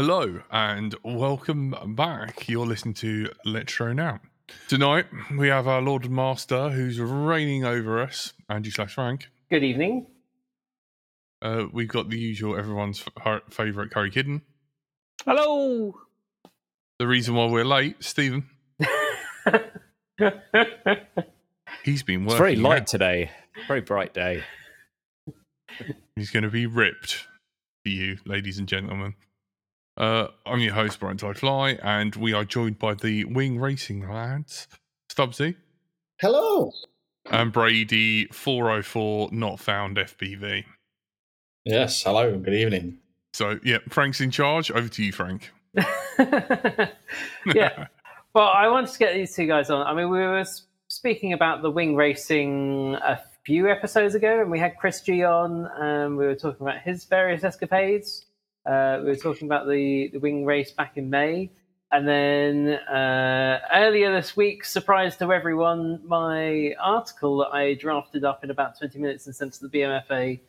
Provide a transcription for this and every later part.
Hello and welcome back. You're listening to Let's Drone Out. Tonight we have our Lord Master who's reigning over us, Andy slash Frank. Good evening. Uh, we've got the usual everyone's f- favourite Curry Kitten. Hello. The reason why we're late, Stephen. He's been working. It's very light out. today. Very bright day. He's going to be ripped for you, ladies and gentlemen. Uh, I'm your host, Brian Fly, and we are joined by the Wing Racing lads, Stubbsy Hello. and Brady 404 Not Found FPV. Yes, hello, good evening. So, yeah, Frank's in charge. Over to you, Frank. yeah. Well, I wanted to get these two guys on. I mean, we were speaking about the wing racing a few episodes ago, and we had Chris G on, and we were talking about his various escapades. Uh, we were talking about the, the wing race back in May. And then uh, earlier this week, surprise to everyone, my article that I drafted up in about 20 minutes and sent to the BMFA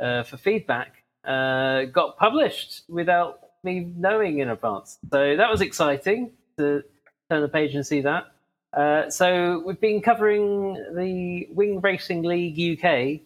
uh, for feedback uh, got published without me knowing in advance. So that was exciting to turn the page and see that. Uh, so we've been covering the Wing Racing League UK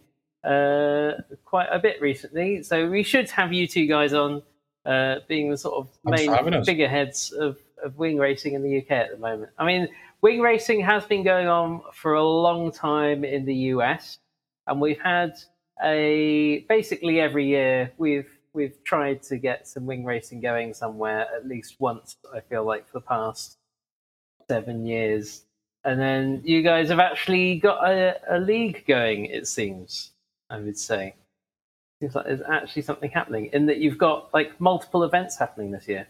uh, quite a bit recently. So we should have you two guys on, uh, being the sort of Thanks for having main figureheads of, of wing racing in the UK at the moment. I mean, wing racing has been going on for a long time in the US, and we've had a basically every year we've we've tried to get some wing racing going somewhere at least once. I feel like for the past seven years, and then you guys have actually got a, a league going. It seems, I would say, seems like there's actually something happening in that you've got like multiple events happening this year.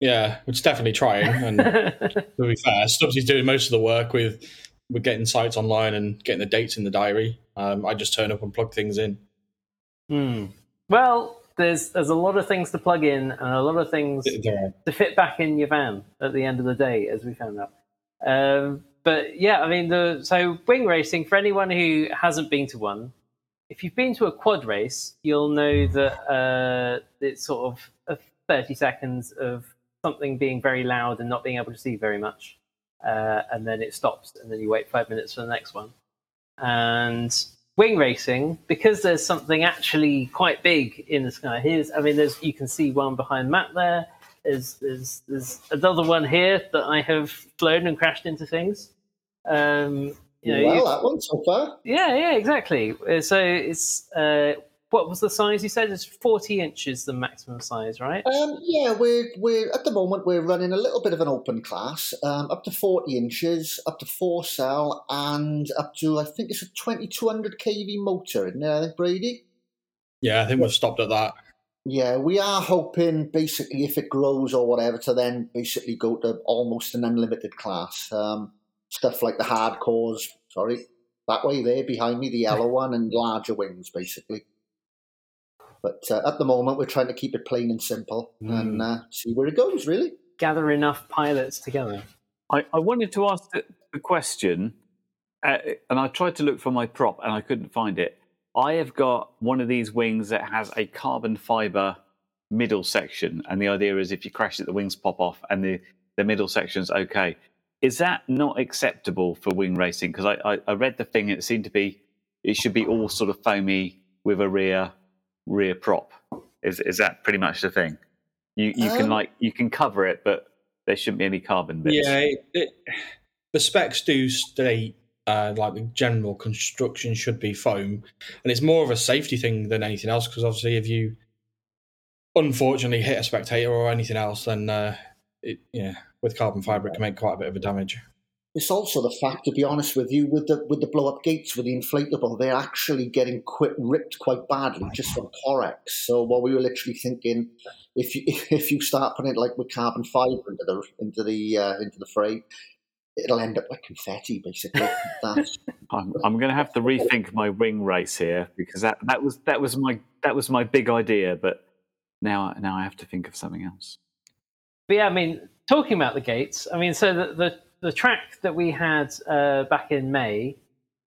Yeah, it's definitely trying. And to be fair, Stubbsy's doing most of the work with with getting sites online and getting the dates in the diary. Um, I just turn up and plug things in. Hmm. Well, there's there's a lot of things to plug in and a lot of things are- to fit back in your van at the end of the day, as we found out. Um, but yeah, I mean, the so wing racing for anyone who hasn't been to one, if you've been to a quad race, you'll know that uh, it's sort of a thirty seconds of something being very loud and not being able to see very much, uh, and then it stops, and then you wait five minutes for the next one. And wing racing, because there's something actually quite big in the sky. Here's, I mean, there's you can see one behind Matt there. There's there's there's another one here that I have flown and crashed into things. Um, you know, well, that one so far. yeah, yeah, exactly. Uh, So it's uh, what was the size you said? It's forty inches, the maximum size, right? Um, yeah, we're we're at the moment we're running a little bit of an open class, um, up to forty inches, up to four cell, and up to I think it's a twenty two hundred kV motor, isn't it, I think, Brady? Yeah, I think we've stopped at that. Yeah, we are hoping basically if it grows or whatever to then basically go to almost an unlimited class. Um, stuff like the hardcores, sorry, that way there behind me, the yellow one, and larger wings basically. But uh, at the moment, we're trying to keep it plain and simple and uh, see where it goes. Really. Gather enough pilots together. I, I wanted to ask the, the question, uh, and I tried to look for my prop and I couldn't find it. I have got one of these wings that has a carbon fiber middle section, and the idea is if you crash it, the wings pop off and the, the middle section's okay. Is that not acceptable for wing racing? Because I, I, I read the thing, it seemed to be it should be all sort of foamy with a rear rear prop. Is is that pretty much the thing? You you can Um, like you can cover it, but there shouldn't be any carbon bits. Yeah, it, it, the specs do state uh, like the general construction should be foam, and it's more of a safety thing than anything else. Because obviously, if you unfortunately hit a spectator or anything else, then uh, it, yeah, with carbon fiber, it can make quite a bit of a damage. It's also the fact, to be honest with you, with the with the blow up gates with the inflatable, they're actually getting quit, ripped quite badly just from Corex. So what we were literally thinking, if you if you start putting it like with carbon fiber into the into the uh, into the frame, it'll end up like confetti, basically. That's, I'm, I'm going to have to rethink my wing race here because that, that was that was my that was my big idea, but now now I have to think of something else. But yeah, I mean, talking about the gates, I mean, so the the, the track that we had uh, back in May,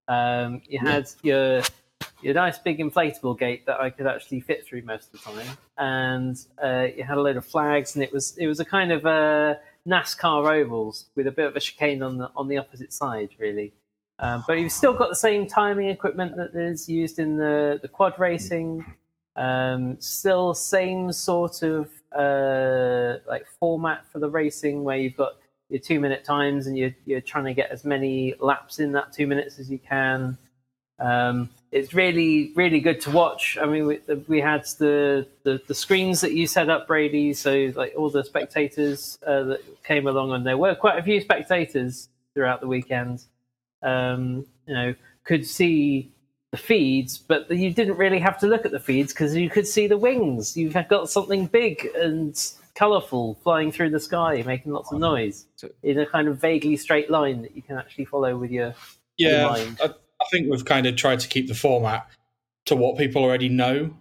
um, you had your your nice big inflatable gate that I could actually fit through most of the time, and uh, you had a load of flags, and it was it was a kind of uh, NASCAR ovals with a bit of a chicane on the on the opposite side, really. Um, but you've still got the same timing equipment that is used in the the quad racing. Um, still same sort of uh, like format for the racing where you've got your two minute times and you're, you're trying to get as many laps in that two minutes as you can. Um, it's really, really good to watch. I mean, we, we had the, the, the screens that you set up, Brady. So, like all the spectators uh, that came along, and there were quite a few spectators throughout the weekend. Um, you know, could see the feeds, but you didn't really have to look at the feeds because you could see the wings. You've got something big and colourful flying through the sky, making lots of noise in a kind of vaguely straight line that you can actually follow with your, your Yeah, mind. I, I think we've kind of tried to keep the format to what people already know.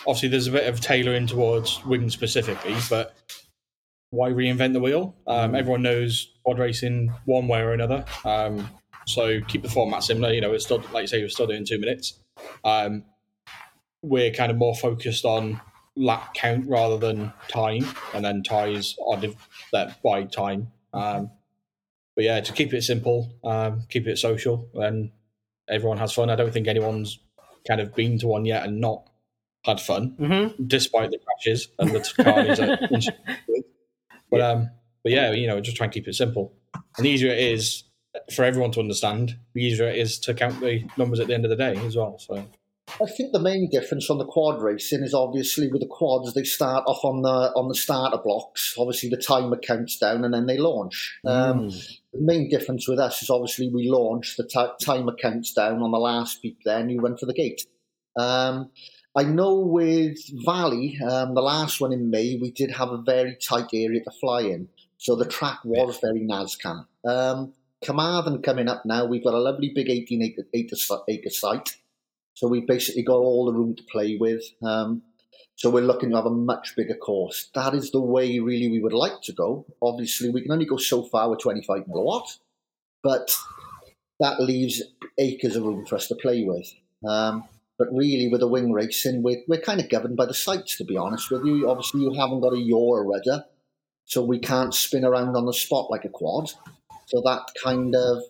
Obviously, there's a bit of tailoring towards wings specifically, but why reinvent the wheel? Um, everyone knows quad racing one way or another. Um, so keep the format similar. You know, it's still like you say, we're still doing two minutes. Um, we're kind of more focused on lap count rather than time, and then ties are div- that by time. Um, but yeah, to keep it simple, um, keep it social, and everyone has fun. I don't think anyone's kind of been to one yet and not had fun, hmm despite the crashes and the carnage. but um, but yeah, you know, just try and keep it simple. And the easier it is for everyone to understand, the easier it is to count the numbers at the end of the day as well. So I think the main difference on the quad racing is obviously with the quads they start off on the on the starter blocks. Obviously the timer counts down and then they launch. Um, the main difference with us is obviously we launch the ti timer counts down on the last beep. Then you run for the gate. Um, I know with Valley, um, the last one in May, we did have a very tight area to fly in, so the track was very NASCAR. Um, Carmarthen coming up now, we've got a lovely big 18 acre, acre, acre site. So we've basically got all the room to play with. Um, so we're looking to have a much bigger course. That is the way really we would like to go. Obviously, we can only go so far with 25 milliwatt, but that leaves acres of room for us to play with. Um, but really, with the wing racing, we're, we're kind of governed by the sites, to be honest with you. Obviously, you haven't got a yaw or rudder, so we can't spin around on the spot like a quad. So that kind of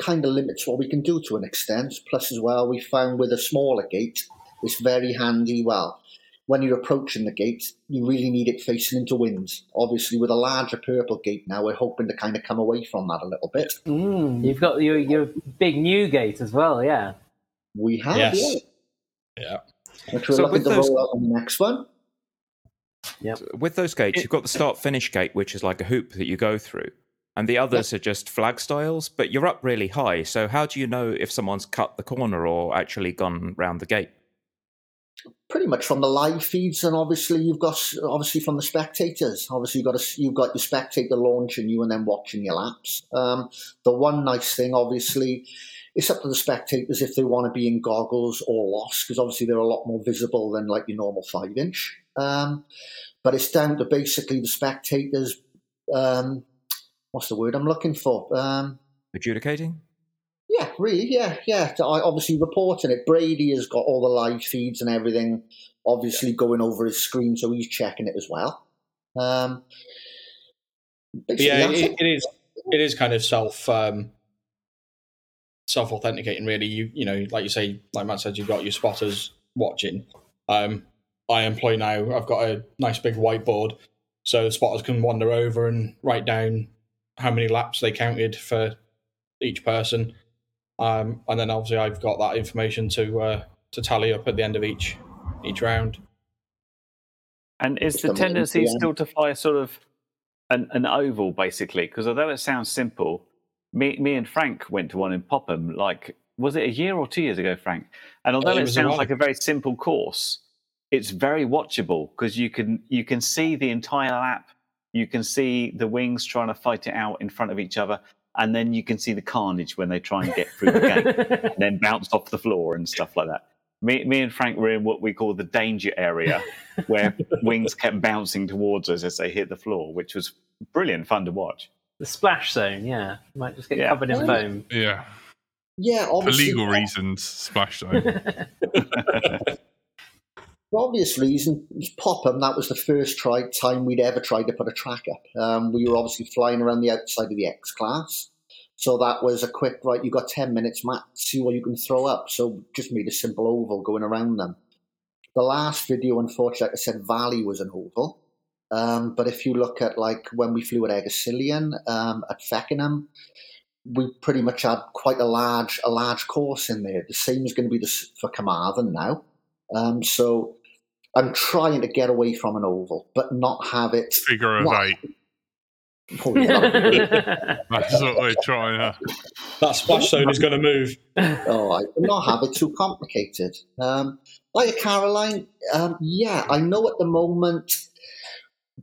kind of limits what we can do to an extent. Plus, as well, we found with a smaller gate, it's very handy. Well, when you're approaching the gate, you really need it facing into wind. Obviously, with a larger purple gate now, we're hoping to kind of come away from that a little bit. Mm, you've got your, your big new gate as well, yeah. We have, Yes. yeah, yeah, which we're So looking with to those- roll out on the next one. With those gates, you've got the start finish gate, which is like a hoop that you go through, and the others are just flag styles, but you're up really high. So, how do you know if someone's cut the corner or actually gone round the gate? pretty much from the live feeds, and obviously you've got obviously from the spectators. Obviously you've got a, you've got your spectator launching you and then watching your laps. Um, the one nice thing, obviously, it's up to the spectators if they want to be in goggles or lost, because obviously they're a lot more visible than like your normal five inch. Um, but it's down to basically the spectators. Um, what's the word I'm looking for? Um, Adjudicating? yeah, really, yeah, yeah. So I obviously reporting it. Brady has got all the live feeds and everything, obviously going over his screen, so he's checking it as well. Um, yeah, it, it. it is. It is kind of self um, self authenticating. Really, you you know, like you say, like Matt said, you've got your spotters watching. Um, I employ now. I've got a nice big whiteboard, so the spotters can wander over and write down how many laps they counted for each person. Um, and then obviously I've got that information to uh, to tally up at the end of each each round. And is the tendency yeah. still to fly sort of an, an oval, basically? Because although it sounds simple, me, me and Frank went to one in Popham, like, was it a year or two years ago, Frank? And although it it was a sounds like a very simple course, it's very watchable because you can you can see the entire lap, you can see the wings trying to fight it out in front of each other, and then you can see the carnage when they try and get through the gate and then bounce off the floor and stuff like that. Me, me and Frank were in what we call the danger area, where wings kept bouncing towards us as they hit the floor, which was brilliant fun to watch. the splash zone, yeah. You might just get Yeah. covered in foam. Yeah, Yeah, for legal reasons, splash zone. For obvious reason, it was Popham. That was the first try, time we'd ever tried to put a track up. Um, we were obviously flying around the outside of the X class. So that was a quick, right, you got 10 minutes, Matt, see what you can throw up. So just made a simple oval going around them. The last video, unfortunately, like I said, Valley was an oval. Um, but if you look at like when we flew at Egersillion, um, at Feckenham, we pretty much had quite a large a large course in there. The same is going to be the, for Carmarthen now. Um, so I'm trying to get away from an oval, but not have it. Figure of not- eight. Oh, yeah, that'd be great. That's what we're trying to. That splash zone is going to move. All right, but not have it too complicated. Um, like Caroline, um, yeah, I know at the moment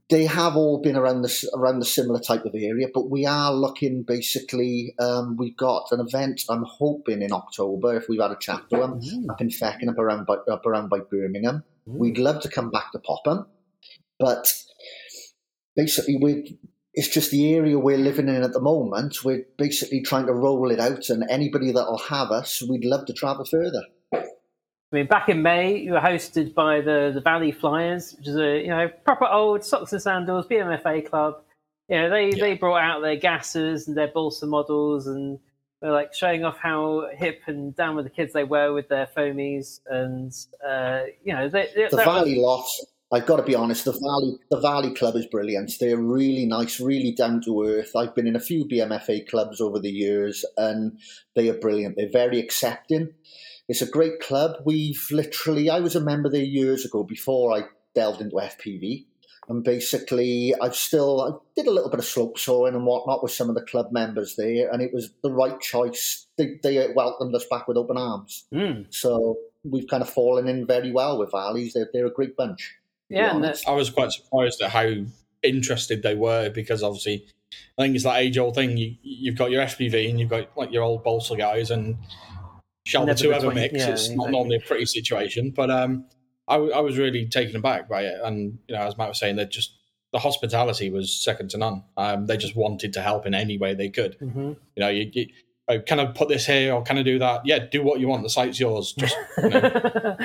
they have all been around this around the similar type of area, but we are looking basically. Um, we've got an event. I'm hoping in October if we've had a chat to them up in Feckenham, up around by, up around by Birmingham. We'd love to come back to Popham, but basically we it's just the area we're living in at the moment. We're basically trying to roll it out, and anybody that'll have us, we'd love to travel further. I mean, back in May, you were hosted by the, the Valley Flyers, which is a you know proper old socks and sandals BMFA club. You know, they, they brought out their gases and their balsa models, and they're like showing off how hip and down with the kids they were with their foamies, and uh, you know, they, they, The Valley lot, I've got to be honest, the Valley the Valley Club is brilliant. They're really nice, really down to earth. I've been in a few BMFA clubs over the years, and they are brilliant. They're very accepting. It's a great club. We've literally, I was a member there years ago before I delved into FPV. And basically, I've still I did a little bit of slope soaring and whatnot with some of the club members there, and it was the right choice. They, they welcomed us back with open arms. Mm, So we've kind of fallen in very well with Valleys. They're, they're a great bunch. yeah, and I was quite surprised at how interested they were because obviously I think it's that age old thing. You you've got your FPV and you've got like your old balsa guys and shall the Never two ever mix? yeah, it's not exactly. normally a pretty situation, but um, I, w- I was really taken aback by it, and you know, as Matt was saying, that just the hospitality was second to none. Um, they just wanted to help in any way they could. Mhm. You know, you, you oh, can I put this here or can I do that? Yeah, do what you want. The site's yours. Just you know,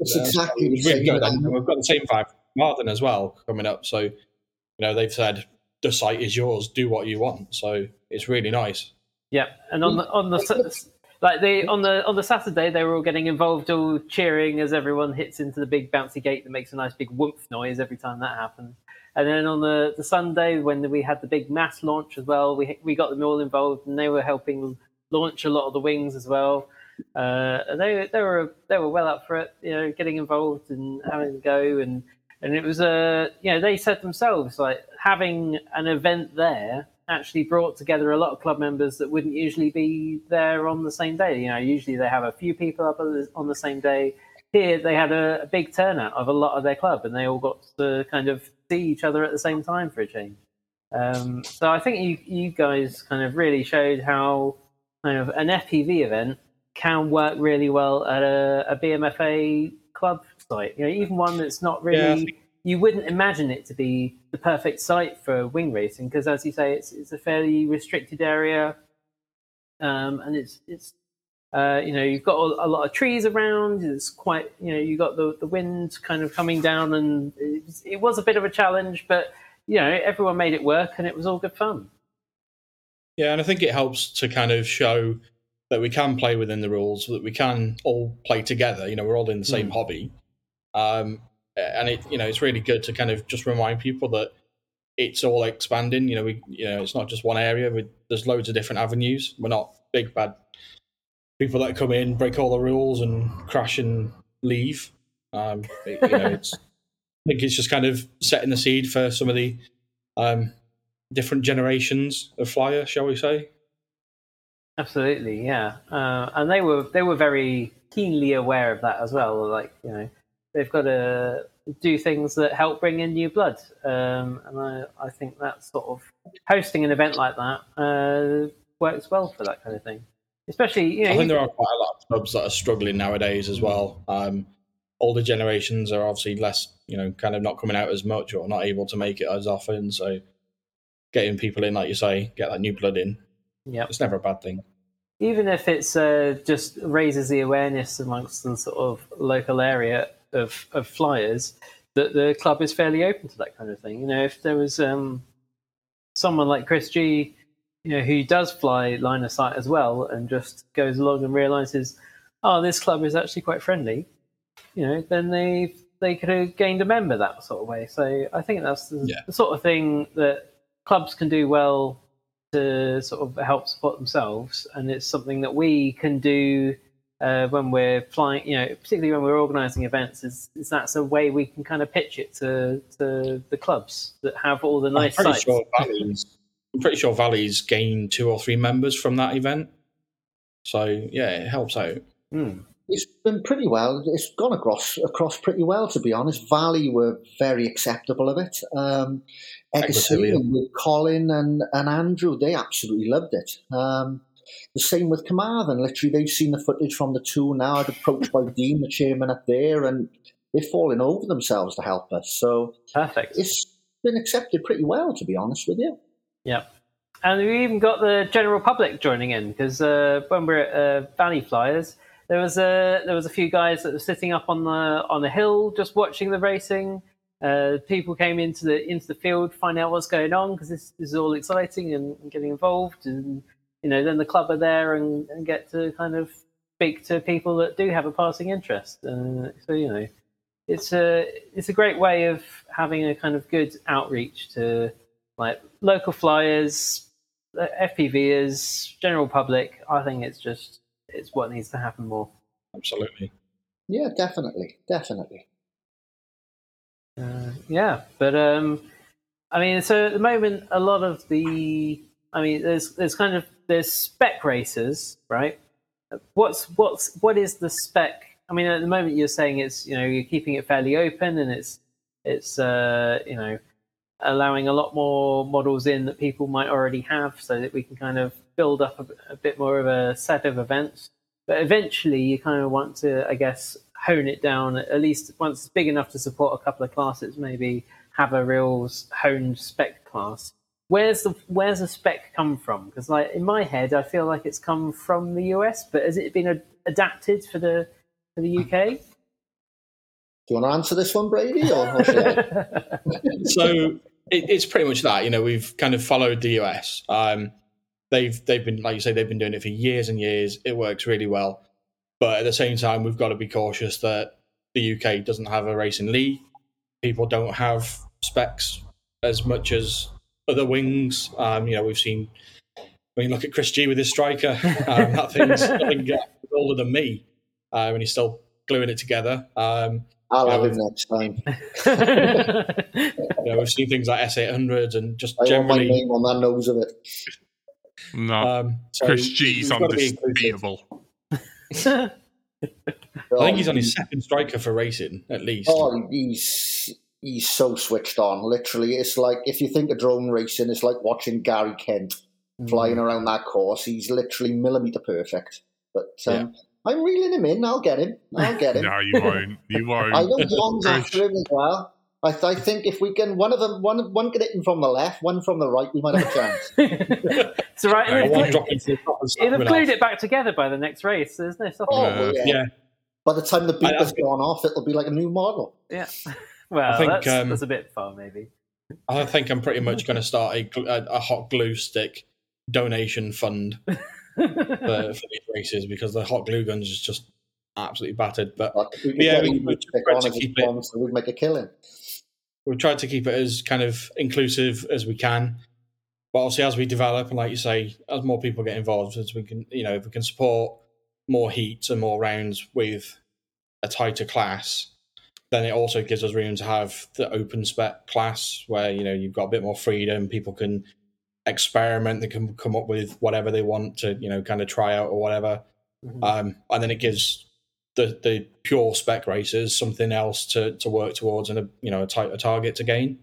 It's uh, exactly it was really. And we've got the same vibe from Martin as well coming up. So, you know, they've said the site is yours. Do what you want. So it's really nice. Yeah, and on the on the like they on the on the Saturday they were all getting involved, all cheering as everyone hits into the big bouncy gate that makes a nice big whoomp noise every time that happens. And then on the, the Sunday when we had the big mass launch as well, we we got them all involved and they were helping launch a lot of the wings as well. Uh, and they they were they were well up for it, you know, getting involved and having a go and and it was uh, you know they said themselves like having an event there actually brought together a lot of club members that wouldn't usually be there on the same day. You know, usually they have a few people up on the- same day. Here they had a, a big turnout of a lot of their club, and they all got to kind of see each other at the same time for a change. Um, so I think you you guys kind of really showed how kind of an FPV event can work really well at a, a BMFA club site. You know, even one that's not Yeah, really you wouldn't imagine it to be the perfect site for wing racing because, as you say, it's it's a fairly restricted area, um, and it's it's uh, you know you've got a, a lot of trees around. It's quite you know you've got the the wind kind of coming down, and it was, it was a bit of a challenge, but you know everyone made it work, and it was all good fun. Yeah, and I think it helps to kind of show that we can play within the rules, that we can all play together. You know, we're all in the same hobby, um, and it you know it's really good to kind of just remind people that it's all expanding. You know, we you know it's not just one area. We, there's loads of different avenues. We're not big bad people that come in break all the rules and crash and leave. Um, it- you know, it's, I think it's just kind of setting the seed for some of the um, different generations of flyer, shall we say? Absolutely, yeah. Uh, and they were they were very keenly aware of that as well. Like you know, they've got to do things that help bring in new blood. Um, and I, I think that sort of hosting an event like that uh, works well for that kind of thing. Especially, you know, I think you- there are quite a lot of clubs that are struggling nowadays as well. Um, older generations are obviously less, you know, kind of not coming out as much or not able to make it as often. So getting people in, like you say, get that new blood in, Yeah, it's never a bad thing. even if it's uh, just raises the awareness amongst the sort of local area of, of flyers that the club is fairly open to that kind of thing. You know, if there was um, someone like Chris G, you know, who does fly line of sight as well, and just goes along and realizes, oh, this club is actually quite friendly. You know, then they they could have gained a member that sort of way. So I think that's the, Yeah. the sort of thing that clubs can do well to sort of help support themselves, and it's something that we can do uh, when we're flying. You know, particularly when we're organising events, is, is that's a way we can kind of pitch it to to the clubs that have all the nice I'm pretty sites. sure Valley's, I'm pretty sure Valley's gained two or three members from that event. So yeah, it helps out. Hmm. It's been pretty well. It's gone across across pretty well, to be honest. Valley were very acceptable of it. Um, Eggers-Sealy Eggers-Sealy. with Colin and, and Andrew, they absolutely loved it. Um, the same with Carmarthen. Literally, they've seen the footage from the two now. I'd approached by Dean, the chairman up there, and they're falling over themselves to help us. So Perfect. it's been accepted pretty well, to be honest with you. Yep. And we even got the general public joining in because uh, when we are at uh, Valley Flyers, there was a there was a few guys that were sitting up on the on the hill just watching the racing. Uh, people came into the into the field, find out what's going on because this, this is all exciting and, and getting involved. And you know, then the club are there and, and get to kind of speak to people that do have a passing interest. Uh, so you know, it's a it's a great way of having a kind of good outreach to like local flyers, uh, FPVers, general public. I think it's just it's what needs to happen more. Absolutely. Yeah, definitely, definitely. Uh, yeah, but um, I mean, so at the moment, a lot of the, I mean, there's there's kind of there's spec racers, right? What's what's what is the spec? I mean, at the moment, you're saying it's you know you're keeping it fairly open and it's it's uh, you know allowing a lot more models in that people might already have, so that we can kind of build up a, a bit more of a set of events. But eventually, you kind of want to, I guess, hone it down at least once it's big enough to support a couple of classes. Maybe have a real honed spec class. Where's the where's the spec come from? Because like in my head, I feel like it's come from the US, but has it been ad- adapted for the for the UK? Do you want to answer this one, Brady, or, or should I? so it, it's pretty much that. You know, we've kind of followed the US. Um, they've they've been like you say, they've been doing it for years and years. It works really well, but at the same time, we've got to be cautious that the UK doesn't have a racing league. People don't have specs as much as other wings. Um, you know, we've seen. I mean, look at Chris G with his striker, um, that thing's I think, uh, older than me, uh, and he's still gluing it together. Um, I'll Yeah, have him next time. you know, we've seen things like S800s and just I want my generally name on that nose of it. No, Um, so Chris G's we've got to be inclusive. undisputable. I think he's on his second striker for racing, at least. Oh, he's he's so switched on. Literally, it's like if you think of drone racing, it's like watching Gary Kent Mm. flying around that course. He's literally millimeter perfect. But um, I'm reeling him in. I'll get him. I'll get him. no, you won't. You won't. I know John's Chris- after him as well. I, I think if we can, one of them, one one can hit him from the left, one from the right, we might have a chance. it's all right. No, It'll, one glu- dropping to the top and it'll have snapping glued it back together by the next race. There's no stopping. Oh, it. yeah. Yeah, By the time the beat I- I has gone off, it'll be like a new model. Yeah. Well, I think, that's, um, that's a bit far, maybe. I think I'm pretty much going to start a, a, a hot glue stick donation fund for, for these races because the hot glue guns is just absolutely battered. But But we could Yeah, get we- him we to stick tried on to as a keep it- sponsor, we'd make a killing. we've tried to keep it as kind of inclusive as we can. But obviously, as we develop, and like you say, as more people get involved, as we can, you know, if we can support more heats and more rounds with a tighter class, then it also gives us room to have the open spec class where you know you've got a bit more freedom. People can experiment. They can come up with whatever they want to you know kind of try out or whatever. Mhm. Um, and then it gives the the pure spec racers something else to to work towards and a you know a tighter target to gain.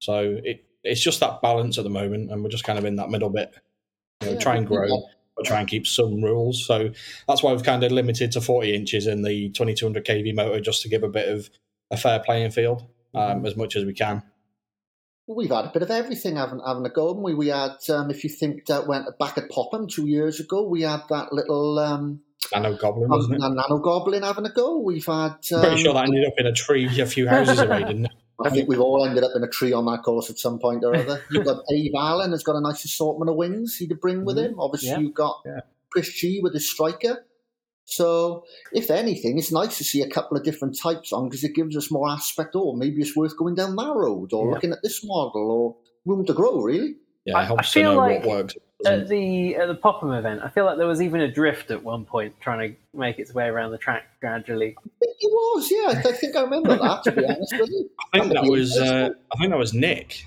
So it it's just that balance at the moment, and we're just kind of in that middle bit. You know, Yeah, try and grow, but try and keep some rules. So that's why we've kind of limited to 40 inches in the 2200 kV motor, just to give a bit of a fair playing field um, as much as we can. We've had a bit of everything having, having a go, haven't we? We had, um, if you think that went back at Popham two years ago, we had that little um, Nano Goblin, wasn't it? nano goblin having a go. We've had. Um, pretty sure that ended up in a tree a few houses away, didn't it? I think we've all ended up in a tree on that course at some point or other. You've got Dave Allen has got a nice assortment of wings he could bring with mm-hmm. him. Obviously, Yeah. you've got Yeah. Chris G with his striker. So, if anything, it's nice to see a couple of different types on because it gives us more aspect. Or maybe it's worth going down that road, or Yeah. looking at this model, or room to grow. Really, Yeah, I- it I helps to feel know like what works. At the at the Popham event, I feel like there was even a drift at one point trying to make its way around the track gradually. I think it was. Yeah, I think I remember that. To be honest with you, I think that That'd was uh. I think that was Nick.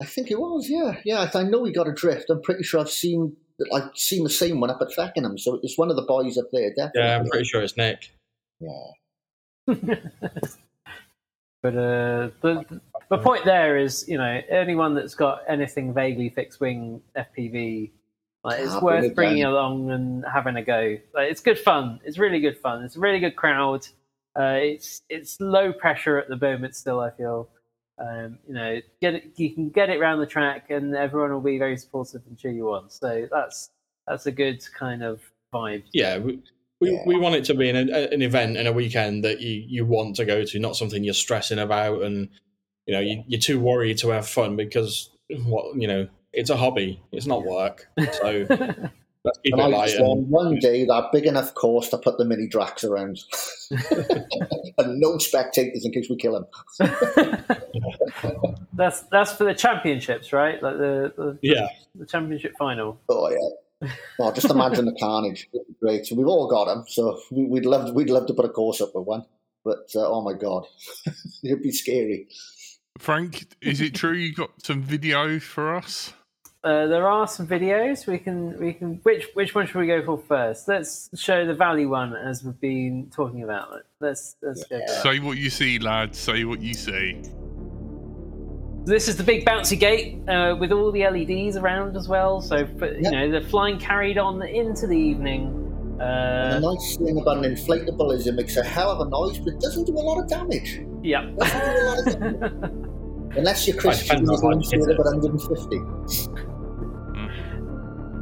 I think it was. Yeah, yeah. I know he got a drift. I'm pretty sure I've seen. I've seen the same one up at Feckenham, so it's one of the boys up there. Definitely. Yeah, I'm pretty sure it's Nick. Yeah. But uh, the the point there is, you know, anyone that's got anything vaguely fixed wing FPV, like it's Ah, bring worth bringing down. along and having a go. Like, it's good fun. It's really good fun. It's a really good crowd. Uh, it's it's low pressure at the moment still. I feel, um, you know, get it. You can get it around the track, and everyone will be very supportive and cheer you on. So that's that's a good kind of vibe. Yeah, we, we, Yeah. we want it to be an, an event and a weekend that you, you want to go to, not something you're stressing about and you know you, you're too worried to have fun because what you know it's a hobby, it's not work. So let's keep And it light. And, one day that big enough course to put the mini Drax around, and no spectators in case we kill him. that's that's for the championships, right? Like the the, yeah, the championship final. Oh yeah. Oh, just imagine the carnage. Great. So we've all got them. So we, we'd love we'd love to put a course up with one. But uh, oh my god, it'd be scary. Frank, is it true you got some video for us? Uh, there are some videos we can we can which which one should we go for first? Let's show the Valley one as we've been talking about. Let's let's go. Say what you see, lads. Say what you see. This is the big bouncy gate uh, with all the LEDs around as well. So for, you Yep. know the flying carried on into the evening. And Uh, the nice thing about an inflatable is it makes a hell of a noise, but it doesn't do a lot of damage. yeah. Do a lot of damage. Unless you're Chris Right, depends Jones on and how you're hit about 150.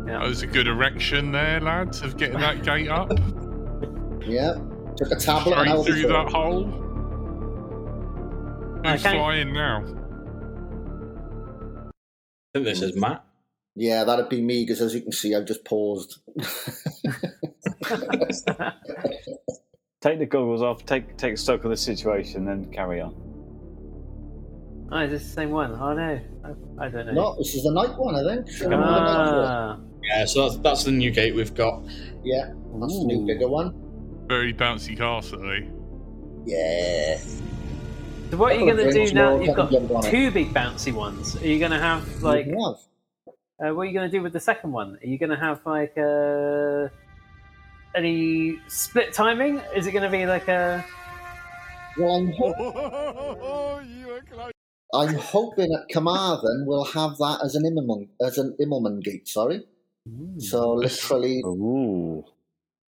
Yeah. That was a good erection there, lads, of getting that gate up. Yeah. Took a tablet and Straight held it through that hole. Who's Okay. flying now? I think this is Matt. Yeah, that'd be me because as you can see, I've just paused. Take the goggles off, take take stock of the situation, then carry on. oh, is this the same one? Oh no, I, I don't know. no, this is the night one, I think. Show them the one. Ah, Yeah, so that's, that's the new gate we've got. Yeah, that's the new bigger one. Very bouncy castle, eh? Yeah. so what are you going to do now? that You've got jump on it. two big bouncy ones. Are you going to have like? Uh, what are you going to do with the second one? Are you going to have like uh, any split timing? Is it going to be like a? Well, I'm, ho- you were close. I'm hoping at Carmarthen we'll have that as an Immelman, as an Immelman gate. Sorry. So literally, Ooh.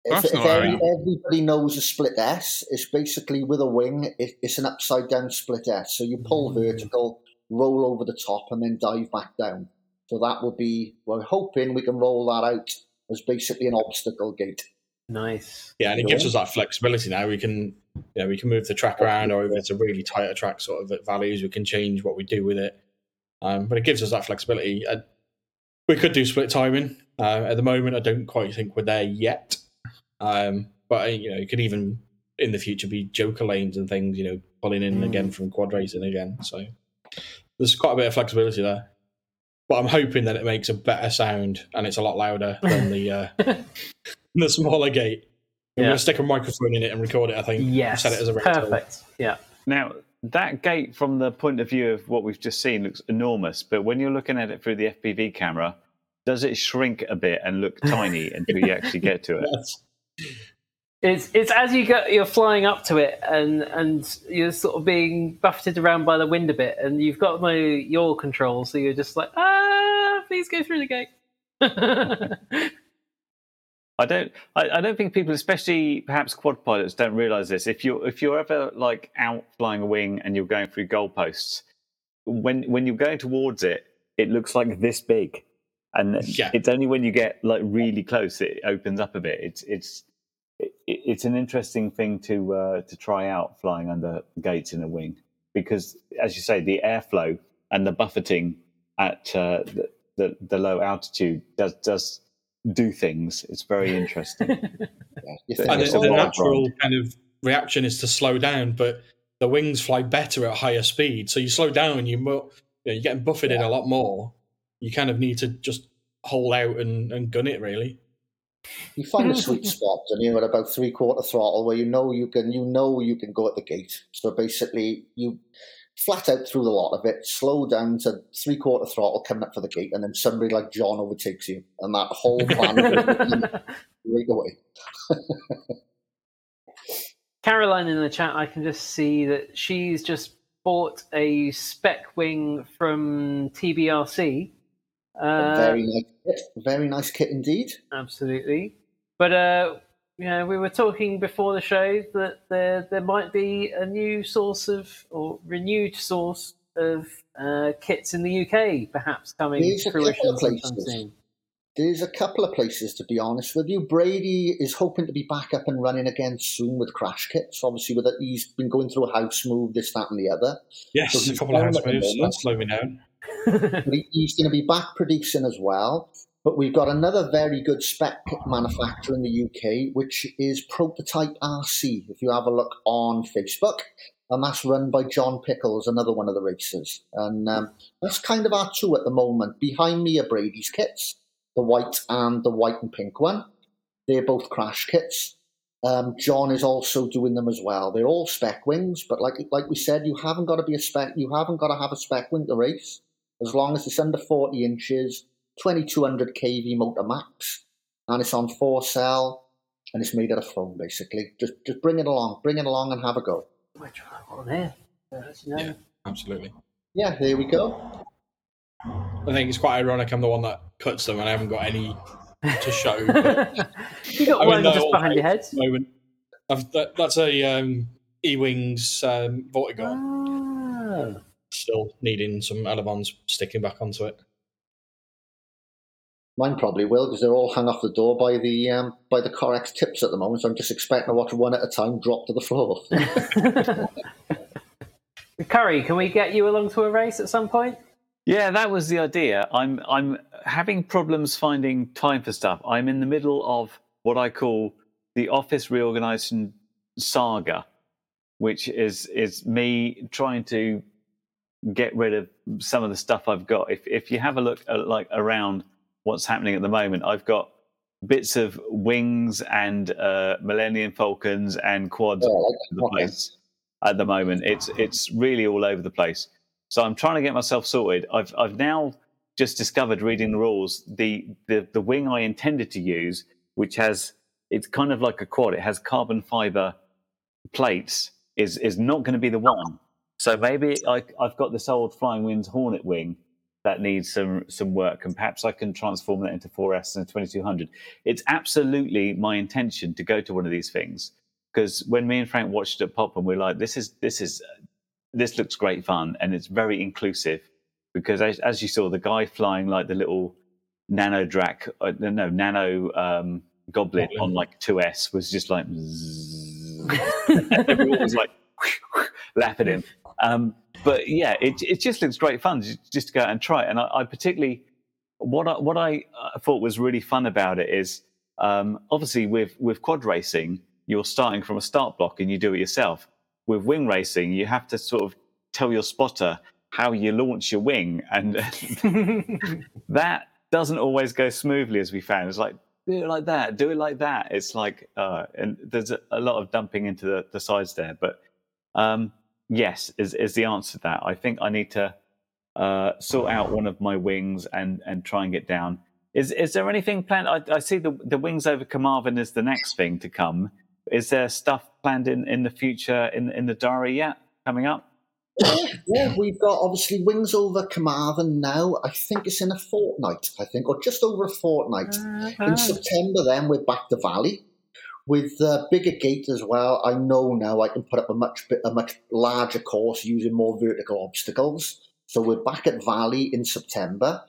if, That's if not every, how everybody knows a split S, it's basically with a wing. It, it's an upside down split S. So you pull Mm. vertical, roll over the top, and then dive back down. So that will be. We're hoping we can roll that out as basically an obstacle gate. Nice. Yeah, and it gives us that flexibility now. We can, you know, we can move the track around, or if it's a really tighter track sort of at values, we can change what we do with it. Um, but it gives us that flexibility. Uh, we could do split timing. Uh, at the moment, I don't quite think we're there yet. Um, but uh, you know, it could even in the future be joker lanes and things. You know, pulling in Mm. again from quad racing again. So there's quite a bit of flexibility there. But I'm hoping that it makes a better sound and it's a lot louder than the uh, the smaller gate. We're Yeah. going to stick a microphone in it and record it, I think. Yes. Set it as a rental. Perfect. Yeah. Now, that gate, from the point of view of what we've just seen, looks enormous. But when you're looking at it through the FPV camera, does it shrink a bit and look tiny until you actually get to it? Yes. It's it's as you go, you're flying up to it, and and you're sort of being buffeted around by the wind a bit, and you've got my yaw control, so you're just like, ah, please go through the gate. I don't. I, I don't think people, especially perhaps quad pilots, don't realize this. If you're if you're ever like out flying a wing and you're going through goalposts, when when you're going towards it, it looks like this big, and Yeah. it's only when you get like really close it opens up a bit. It's it's it, it's an interesting thing to uh, to try out flying under gates in a wing because, as you say, the airflow and the buffeting at uh, the, the the low altitude does does do things. It's very interesting. Yeah, you And It's the, the natural ride. kind of reaction is to slow down, but the wings fly better at higher speed. So you slow down, you mo- you know, you're getting buffeted a lot more. You kind of need to just hold out and, and gun it, really. You find a sweet spot, and you're at about three quarter throttle where you know you can you know you can go at the gate. So basically, you flat out through the lot of it, slow down to three quarter throttle, coming up for the gate, and then somebody like John overtakes you, and that whole plan right away. Caroline in the chat, I can just see that she's just bought a spec wing from TBRC. Uh, very nice kit, very nice kit indeed. Absolutely. But uh, you know, we were talking before the show that there there might be a new source of or renewed source of uh, kits in the UK, perhaps coming There's to a couple fruition of places. There's a couple of places, to be honest with you. Brady is hoping to be back up and running again soon with crash kits. Obviously, with it, he's been going through a house move, this, that, and the other. Yes, So a couple of down house moves. That's slowing down. He's going to be back producing as well. But we've got another very good spec manufacturer in the UK, which is Prototype RC. If you have a look on Facebook, and that's run by John Pickles, another one of the racers. And um, that's kind of our two at the moment. Behind me are Brady's kits, the white and the white and pink one. They're both crash kits. Um, John is also doing them as well. They're all spec wings, but like like we said, you haven't got to be a spec. You haven't got to have a spec wing to race, as long as it's under forty inches, twenty two hundred kV motor max, and it's on four cell, and it's made out of foam. Basically, just just bring it along, bring it along, and have a go. We're trying on there. As you know. Yeah. Absolutely. Yeah, here we go. I think it's quite ironic I'm the one that cuts them and I haven't got any to show. you got I one they're just all behind your head. moment. I've, that, that's a um, E-Wings um, Vortigon. Ah. Still needing some elevons sticking back onto it. Mine probably will because they're all hung off the door by the um, by the Corex tips at the moment. So I'm just expecting to watch one at a time drop to the floor. Curry, can we get you along to a race at some point? Yeah, that was the idea. I'm I'm having problems finding time for stuff. I'm in the middle of what I call the office reorganization saga, which is is me trying to get rid of some of the stuff I've got. If if you have a look at, like around what's happening at the moment, I've got bits of wings and uh, Millennium Falcons and quads Yeah, all over the place at the moment. It's it's really all over the place. So I'm trying to get myself sorted. I've I've now just discovered reading the rules the the the wing I intended to use, which has it's kind of like a quad. It has carbon fiber plates. Is is not going to be the one. So maybe I, I've got this old Flying Winds Hornet wing that needs some some work, and perhaps I can transform that into 4S and 2200. It's absolutely my intention to go to one of these things because when me and Frank watched it pop, and we're like, this is this is this looks great fun, and it's very inclusive because as, as you saw, the guy flying like the little nano drac, uh, no nano um, goblin on like 2S was just like. Everyone was like lapping him. Um, but yeah, it it just looks great fun just, to go out and try it. And I, I particularly what I, what I uh, thought was really fun about it is um, obviously with with quad racing you're starting from a start block and you do it yourself. With wing racing, you have to sort of tell your spotter how you launch your wing, and that doesn't always go smoothly as we found. It's like do it like that, do it like that. It's like, uh, and there's a, a lot of dumping into the, the sides there. But um, yes, is is the answer to that. I think I need to uh, sort out one of my wings and and try and get down. Is is there anything planned? I, I see the the wings over Carmarthen is the next thing to come. Is there stuff planned in, in the future in in the diary yet coming up? yeah, we've got obviously Wings over Carmarthen now. I think it's in a fortnight, I think, or just over a fortnight. Uh-huh. In September, then we're back to Valley with a bigger gate as well. I know now I can put up a much a much larger course using more vertical obstacles. So we're back at Valley in September,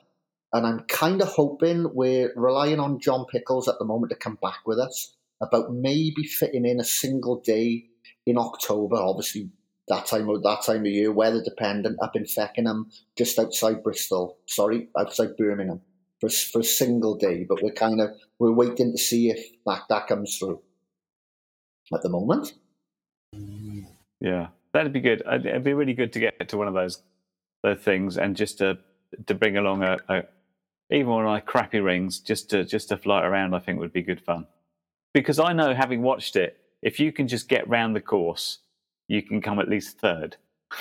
and I'm kind of hoping we're relying on John Pickles at the moment to come back with us about maybe fitting in a single day in October. Obviously, that time of that time of year, weather dependent, up in Feckenham, just outside Bristol. Sorry, outside Birmingham for for a single day. But we're kind of we're waiting to see if that that comes through. At the moment, Yeah, that'd be good. It'd it'd be really good to get to one of those those things and just to to bring along a, a even one of my crappy rings just to just to fly around. I think would be good fun because I know having watched it, if you can just get round the course, you can come at least third.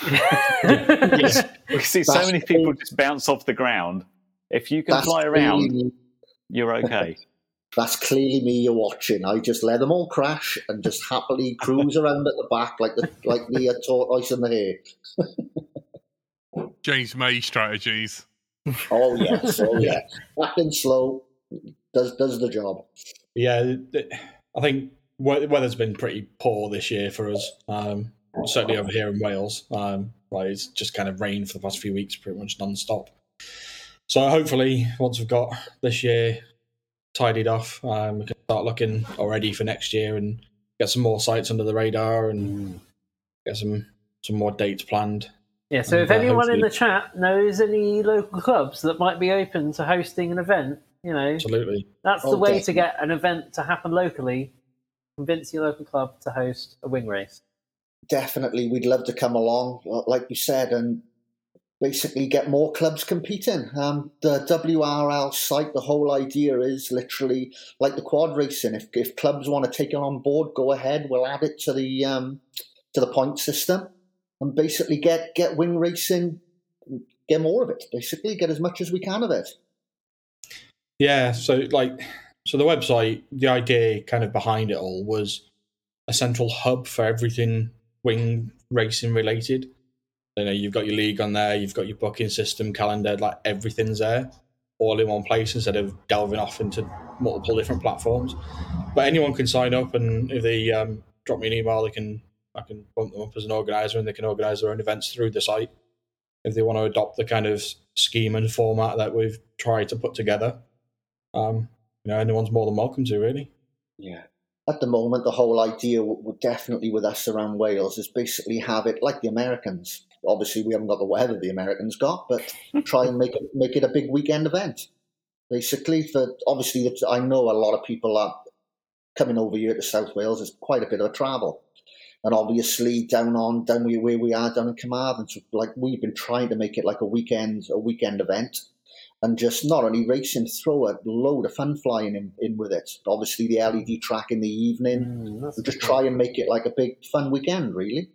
Yes. We see so many people just bounce off the ground. If you can that's fly around, me- you're okay. That's clearly me you're watching. I just let them all crash and just happily cruise around at the back like the like the uh, tortoise in the hay. James May strategies. Oh yes, oh yeah. Acting slow does does the job. Yeah, I think we- weather's been pretty poor this year for us. Um, certainly over here in Wales, um, like it's just kind of rained for the past few weeks, pretty much non-stop. So hopefully, once we've got this year tidied off, um, we can start looking already for next year and get some more sites under the radar and get some some more dates planned. Yeah, so And, if uh, anyone in the chat knows any local clubs that might be open to hosting an event, you know, Absolutely. that's the Oh, way to get an event to happen locally. Convince your local club to host a wing race. Definitely, we'd love to come along, like you said, and basically get more clubs competing. Um, the WRL site, the whole idea is literally like the quad racing. If if clubs want to take it on board, go ahead. We'll add it to the um, to the point system, and basically get get wing racing, get more of it. Basically, get as much as we can of it. Yeah, so like so the website, the idea kind of behind it all was a central hub for everything wing racing related. You know, you've got your league on there, you've got your booking system, calendar, like everything's there, all in one place instead of delving off into multiple different platforms. But anyone can sign up, and if they um, drop me an email, they can I can bump them up as an organizer, and they can organize their own events through the site if they want to adopt the kind of scheme and format that we've tried to put together um, you know, anyone's more than welcome to, really. Yeah. At the moment, the whole idea w- w- definitely with us around Wales is basically have it like the Americans. Obviously, we haven't got the weather the Americans got, but try and make it make it a big weekend event. Basically, for obviously, I know a lot of people are coming over here to South Wales. It's quite a bit of a travel, and obviously down on down where we are down in Carmarthen, so like we've been trying to make it like a weekend a weekend event and just not only racing, throw a load of fun flying in, in with it. Obviously, the LED track in the evening. Mm, that's We a just try and make it like a big fun weekend, really.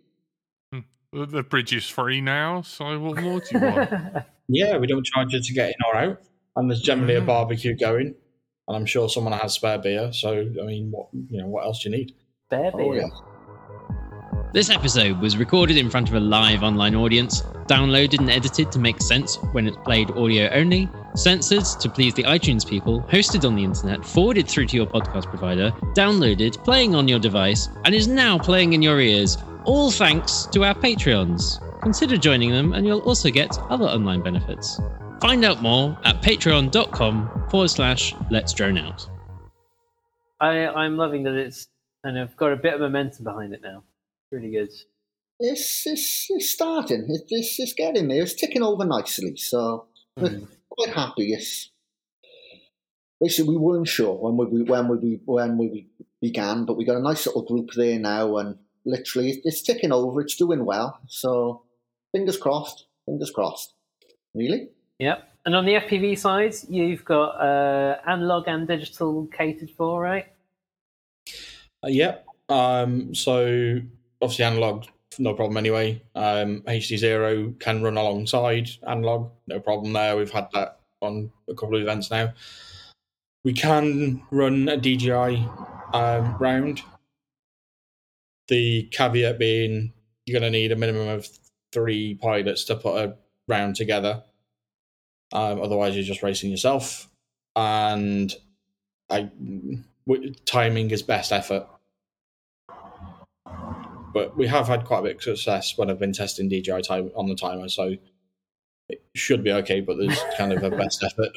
The, the bridge is free now, so what more do you want? Yeah, we don't charge you to get in or out, and there's generally a Mm. barbecue going, and I'm sure someone has spare beer. So, I mean, what you know, what else do you need? Bear Oh, beer. yeah. This episode was recorded in front of a live online audience, downloaded and edited to make sense when it's played audio only, censored to please the iTunes people, hosted on the internet, forwarded through to your podcast provider, downloaded, playing on your device, and is now playing in your ears, all thanks to our Patreons. Consider joining them, and you'll also get other online benefits. Find out more at patreon.com forward slash let's drone out. I, I'm loving that it's kind of got a bit of momentum behind it now. Really good. It's, it's, it's starting. It's, it's, it's getting there. It's ticking over nicely. So we're hmm. quite happy. It's basically we weren't sure when we when we when we began, but we got a nice little group there now, and literally it's, it's ticking over. It's doing well. So fingers crossed. Fingers crossed. Really. Yep. And on the FPV side, you've got uh, analog and digital catered for, right? Uh, yep. Um, so obviously analog, no problem anyway. Um, HDZero can run alongside analog, no problem there. We've had that on a couple of events now. We can run a DJI um, round. The caveat being you're going to need a minimum of three pilots to put a round together. Um, otherwise, you're just racing yourself. And I, w- timing is best effort. But we have had quite a bit of success when I've been testing DJI time on the timer, so it should be okay. But there's kind of a best effort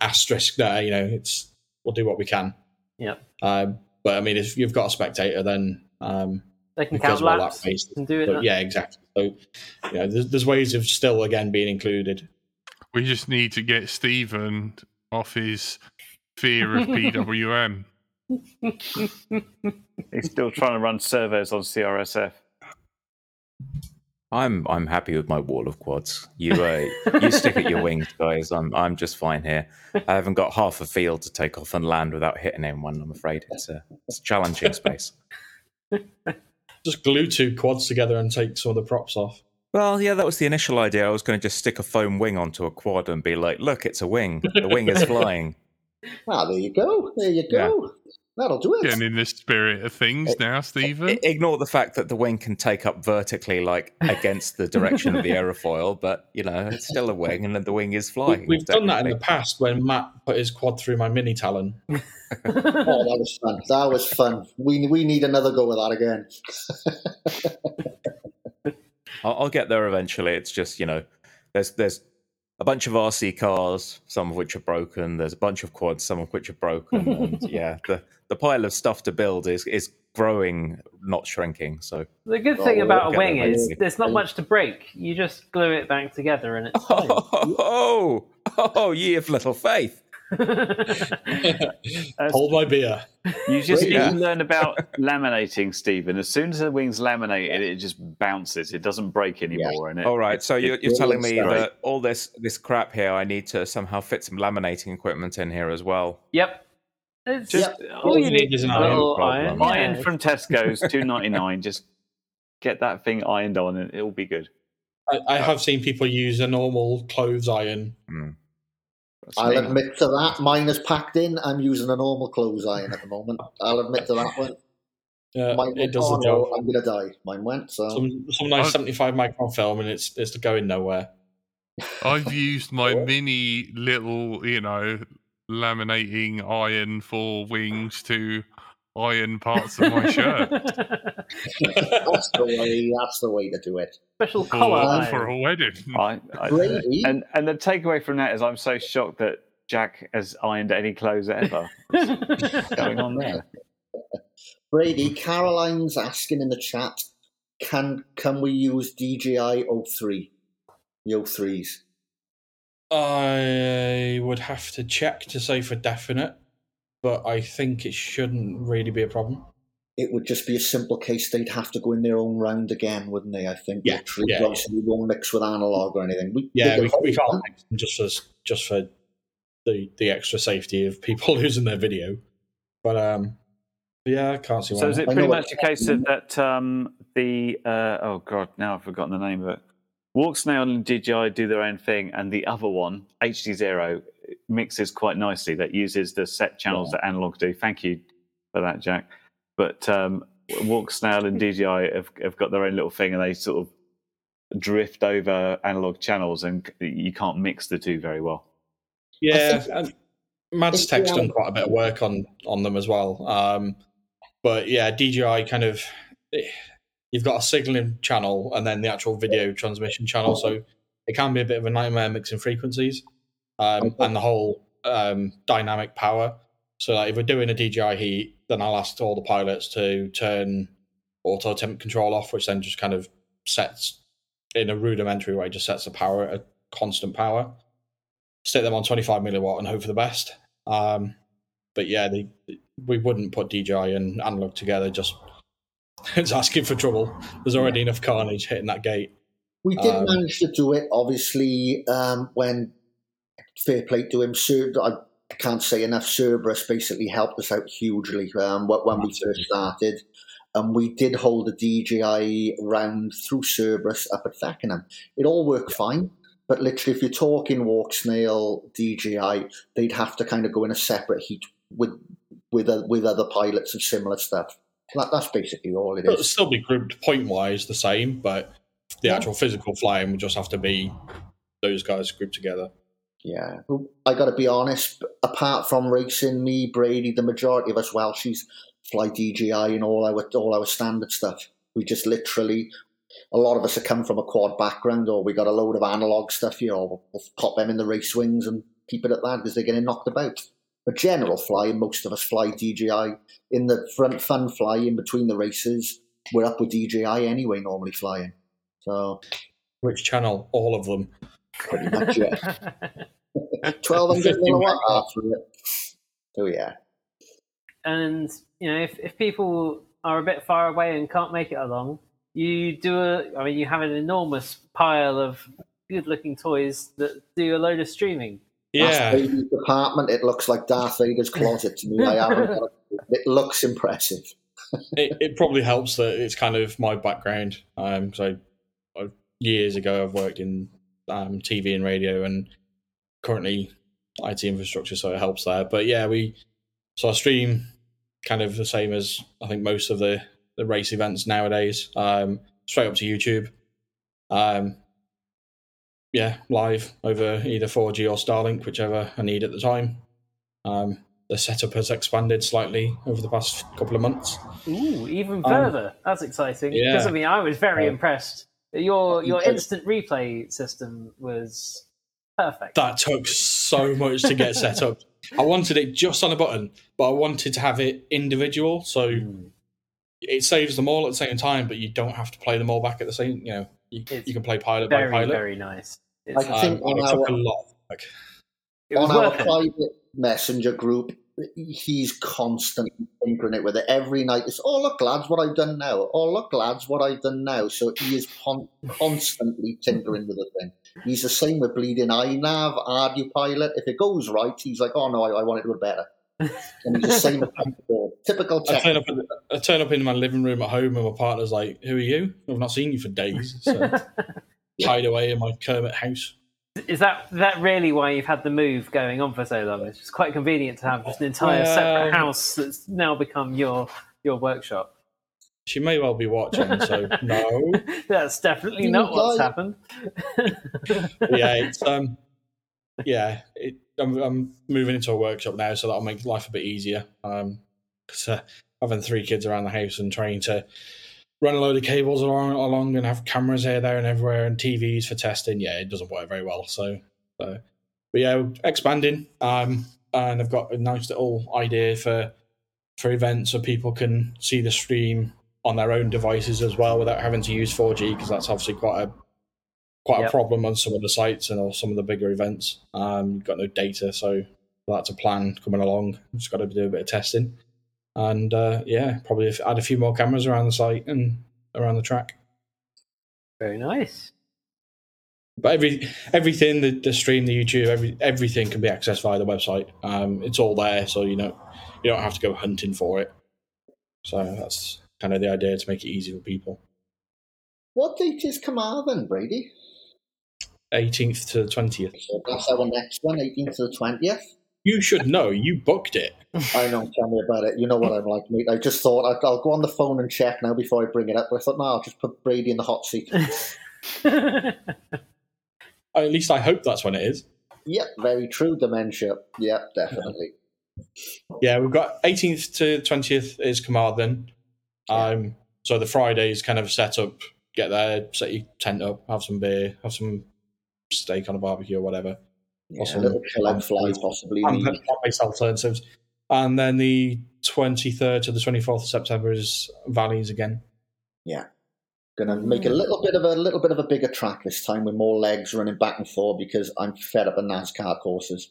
asterisk there. You know, it's we'll do what we can. Yeah. Um, but I mean, if you've got a spectator, then um, They can count we're laps lap-based, and do it. but yeah, exactly. So, you know, there's, there's ways of still again being included. We just need to get Stephen off his fear of PWM. He's still trying to run servos on CRSF. I'm I'm happy with my wall of quads. You uh, you stick at your wings, guys. I'm I'm just fine here. I haven't got half a field to take off and land without hitting anyone. I'm afraid it's a it's a challenging space. Just glue two quads together and take some of the props off. Well, yeah, that was the initial idea. I was going to just stick a foam wing onto a quad and be like, "Look, it's a wing. The wing is flying." Ah, there you go. There you go. That'll do it. Getting in the spirit of things now, Stephen. I- Ignore the fact that the wing can take up vertically, like against the direction of the aerofoil, but you know it's still a wing, and then the wing is flying. we've done that in the past when Matt put his quad through my mini Talon. Oh, that was fun. That was fun. We we need another go with that again. I'll, I'll get there eventually. It's just you know, there's there's a bunch of RC cars, some of which are broken. There's a bunch of quads, some of which are broken. And yeah, the the pile of stuff to build is is growing, not shrinking. So The good Oh, thing about a wing is there's not oh. much to break. You just glue it back together and it's fine. oh oh, ye of little faith. Hold my beer. You just need Yeah. to learn about laminating, Stephen. As soon as the wing's laminated, it just bounces. It doesn't break anymore. And it, All right, so you're, you're telling me brilliant stuff. that all this this crap here, I need to somehow fit some laminating equipment in here as well. yep. It's Just all you need is is an a iron little problem. iron. iron yeah. from Tesco's, two ninety nine. Just get that thing ironed on, and it'll be good. I, I have seen people use a normal clothes iron. Hmm. That's I'll me. admit to that. Mine is packed in. I'm using a normal clothes iron at the moment. I'll admit to that one. Uh, Mine it went, does oh, the job. no, I'm gonna die. Mine went. So Some some nice I- 75 micron film, and it's it's going nowhere. I've used my mini little, you know, laminating iron for wings to iron parts of my shirt that's the way. That's the way to do it. Special collar. for, iron. for a wedding. I, I, Brady, and and the takeaway from that is, I'm so shocked that Jack has ironed any clothes ever. What's going on there? Brady, Caroline's asking in the chat, can can we use DJI O3? The O3s. I would have to check to say for definite, but I think it shouldn't really be a problem. It would just be a simple case they'd have to go in their own round again, wouldn't they? I think. Yeah, Literally, yeah, obviously we won't mix with analog or anything. We, Yeah, we, we can't mix them just for just for the the extra safety of people losing their video. But um, yeah, I can't see why. So is it pretty much what- a case of that um, the uh, oh god now I've forgotten the name of it. Walksnail and DJI do their own thing, and the other one HDZero mixes quite nicely. That uses the set channels that analog do. Thank you for that, Jack. But um, Walksnail and DJI have, have got their own little thing, and they sort of drift over analog channels, and you can't mix the two very well. Yeah, think- and Mads Tech's done quite a bit of work on on them as well. Um, but yeah, DJI kind of you've got a signaling channel and then the actual video transmission channel, so it can be a bit of a nightmare mixing frequencies um, and the whole um, dynamic power. So like if we're doing a DJI heat, then I'll ask all the pilots to turn auto temp control off, which then just kind of sets in a rudimentary way, just sets the power at a constant power stick them on 25 milliwatt and hope for the best. Um, but yeah, they, we wouldn't put DJI and analog together. Just it's asking for trouble. There's already enough carnage hitting that gate. We did Um, manage to do it, obviously, um, when fair play to him. Sir, I can't say enough. Cerberus basically helped us out hugely um, when we first started. And we did hold a DJI round through Cerberus up at Feckenham. It all worked fine. But literally, if you're talking Walksnail DJI, they'd have to kind of go in a separate heat with with uh, with other pilots and similar stuff. That, that's basically all it is. It'll still be grouped point wise the same, but the yeah. actual physical flying would just have to be those guys grouped together. Yeah, I got to be honest. Apart from racing, me, Brady, the majority of us Welshies fly DJI and all our all our standard stuff. We just literally, a lot of us have come from a quad background, or we got a load of analog stuff here, or we'll pop them in the race wings and keep it at that because they're getting knocked about. But general flying, most of us fly DJI in the front fun fly in between the races. We're up with DJI anyway, normally flying. So, which channel? All of them. Pretty much, yeah. Twelve hundred milliwatt after it. So yeah. And you know, if if people are a bit far away and can't make it along, you do a. I mean, you have an enormous pile of good-looking toys that do a load of streaming. Yeah, Darth department. It looks like Darth Vader's closet to me. I haven't. it looks impressive. it, it probably helps that it's kind of my background. Um, so I, years ago, I've worked in um, TV and radio, and currently IT infrastructure, so it helps there. But yeah, we so I stream kind of the same as I think most of the the race events nowadays, um, straight up to YouTube. Um, yeah, live over either 4G or Starlink, whichever I need at the time. Um, the setup has expanded slightly over the past couple of months. Ooh, even um, further. Um, That's exciting. Because yeah. I mean, I was very uh, impressed. Your your instant replay system was perfect. That took so much to get set up. I wanted it just on a button, but I wanted to have it individual, so mm. it saves them all at the same time. But you don't have to play them all back at the same. You know, you, you can play pilot very, by pilot. Very nice. I think um, on our, took a lot. Like, on our private messenger group, he's constantly tinkering it with it every night. It's oh look, lads, what I've done now. Oh look, lads, what I've done now. So he is con- constantly tinkering with the thing. He's the same with bleeding iNav, ArduPilot. If it goes right, he's like, oh no, I, I want it to do it better. And he's the same Typical. I turn, up in, I turn up in my living room at home, and my partner's like, "Who are you? I've not seen you for days." So hide away in my Kermit house. Is that that really why you've had the move going on for so long? It's just quite convenient to have just an entire separate house that's now become your your workshop. She may well be watching, so no. That's definitely not what's happened. yeah, it's um, yeah, it, I'm, I'm, moving into a workshop now, so that'll make life a bit easier. Um, because uh, having three kids around the house and trying to run a load of cables along, along and have cameras here, there, and everywhere, and TVs for testing. Yeah, it doesn't work very well. So, so but yeah, expanding. Um, and I've got a nice little idea for for events so people can see the stream on their own devices as well without having to use 4G because that's obviously quite a quite yep. a problem on some of the sites and or some of the bigger events. Um, you've got no data, so that's a plan coming along. Just got to do a bit of testing and uh, yeah, probably add a few more cameras around the site and around the track. Very nice. But every everything the, the stream, the YouTube, every everything can be accessed via the website. Um, it's all there, so you know you don't have to go hunting for it. So that's kind of the idea to make it easy for people. What date is Carmarthen, Brady? 18th to the 20th. So that's our next one, 18th to the 20th. You should know. You booked it. I know. Tell me about it. You know what I'm like, mate. I just thought I'd, I'll go on the phone and check now before I bring it up. But I thought, no, I'll just put Brady in the hot seat. At least I hope that's when it is. Yep, very true. Dementia. Yep, definitely. Yeah, we've got 18th to 20th is Carmarthen. Um, so the Friday is kind of set up. Get there, set your tent up, have some beer, have some steak on a barbecue or whatever. Yeah, a little chill out fly, possibly. Plant-based alternatives. And then the 23rd to the 24th of September is Valleys again. Yeah. Going to make a little bit of a little bit of a bigger track this time with more legs running back and forth because I'm fed up of NASCAR courses.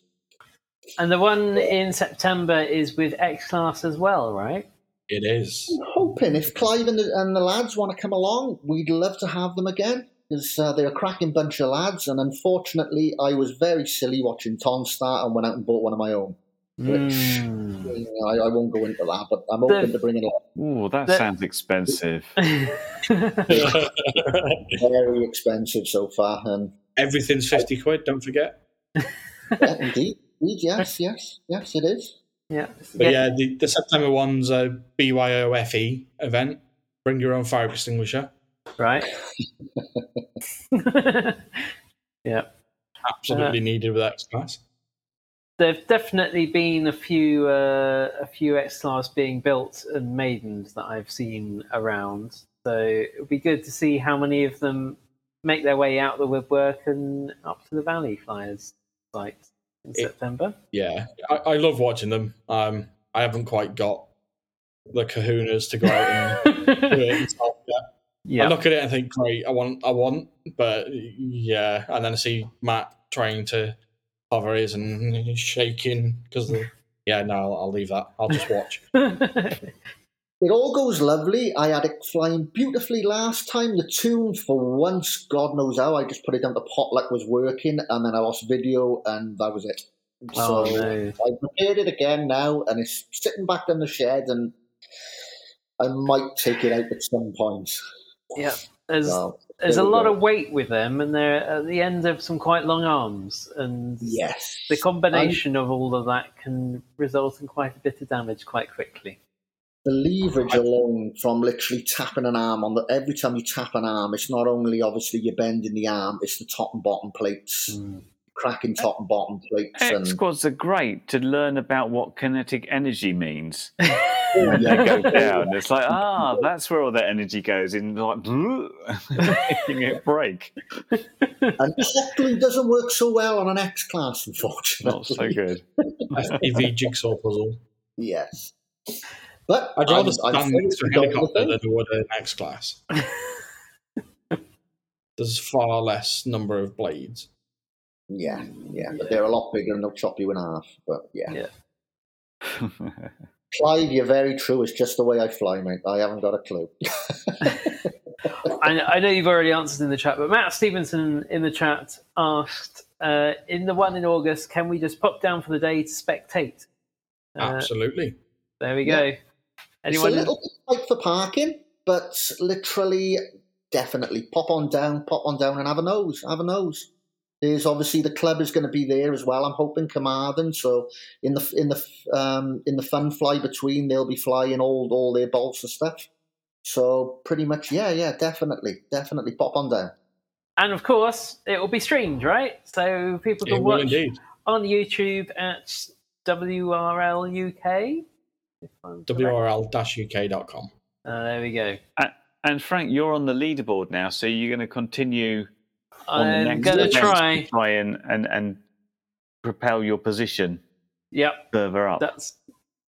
And the one in September is with X Class as well, right? It is. I'm hoping if Clive and the, and the lads want to come along, we'd love to have them again. Because uh, they're a cracking bunch of lads. And unfortunately, I was very silly watching Tom start and went out and bought one of my own. Mm. I, I won't go into that, but I'm open The- to bringing it up. Ooh, that The- sounds expensive. Very expensive so far, and Everything's 50 quid, don't forget. yeah, indeed, indeed, yes, yes, yes, it is. yeah. But yeah, the, the September one's a BYOFE E event. Bring your own fire extinguisher. Right. yeah. Absolutely needed with X Class. There've definitely been a few uh, a few X class being built and maidens that I've seen around. So it would be good to see how many of them make their way out the woodwork and up to the Valley Flyers site in It- September. Yeah, I, I love watching them. Um, I haven't quite got the kahunas to go out and do it myself yet. I look at it and think, great, I want, I want, but yeah, and then I see Matt trying to cover his and he's shaking because the. Yeah, no, I'll, I'll leave that. I'll just watch. It all goes lovely. I had it flying beautifully last time. The tune, for once, God knows how, I just put it down to potluck was working, and then I lost video, and that was it. oh so no. I prepared it again now, and it's sitting back in the shed, and I might take it out at some point. Yeah. There's So, there's a lot go. of weight with them, and they're at the end of some quite long arms, and yes, the combination of all of that can result in quite a bit of damage quite quickly. the leverage alone from literally tapping an arm on the every time you tap an arm, it's not only obviously you're bending the arm, it's the top and bottom plates, Mm. Cracking top and bottom plates, X and squads are great to learn about what kinetic energy means. Oh, They go down. It's like, ah, that's where all that energy goes in, like, making it break. and hot doesn't work so well on an X class, unfortunately. Not so good. FPV jigsaw puzzle. Yes, but I'd rather I'm- I'm stand next to a fully helicopter confident. than I would an X Class. There's far less number of blades. Yeah, yeah, but they're a lot bigger and they'll chop you in half. But yeah. Yeah. Clive, you're very true. It's just the way I fly, mate. I haven't got a clue. I, I know you've already answered in the chat, but Matt Stevenson in the chat asked, uh, in the one in August, can we just pop down for the day to spectate? Uh, Absolutely. there we Yeah. go. It's Anyone? a little bit tight for parking, but literally, definitely pop on down, pop on down and have a nose, have a nose. There's obviously the club is going to be there as well. I'm hoping Carmarthen. So in the in the um, in the fun fly between, they'll be flying all all their bolts and stuff. So pretty much, yeah, yeah, definitely, definitely pop on down. And of course, it will be streamed, right? So people can watch indeed. on YouTube at WRL UK. if I'm. WRL-UK.com. Uh, there we go. and Frank, you're on the leaderboard now, so you're going to continue on the I'm next going to event try. try and, and, and propel your position Yep, further up. that's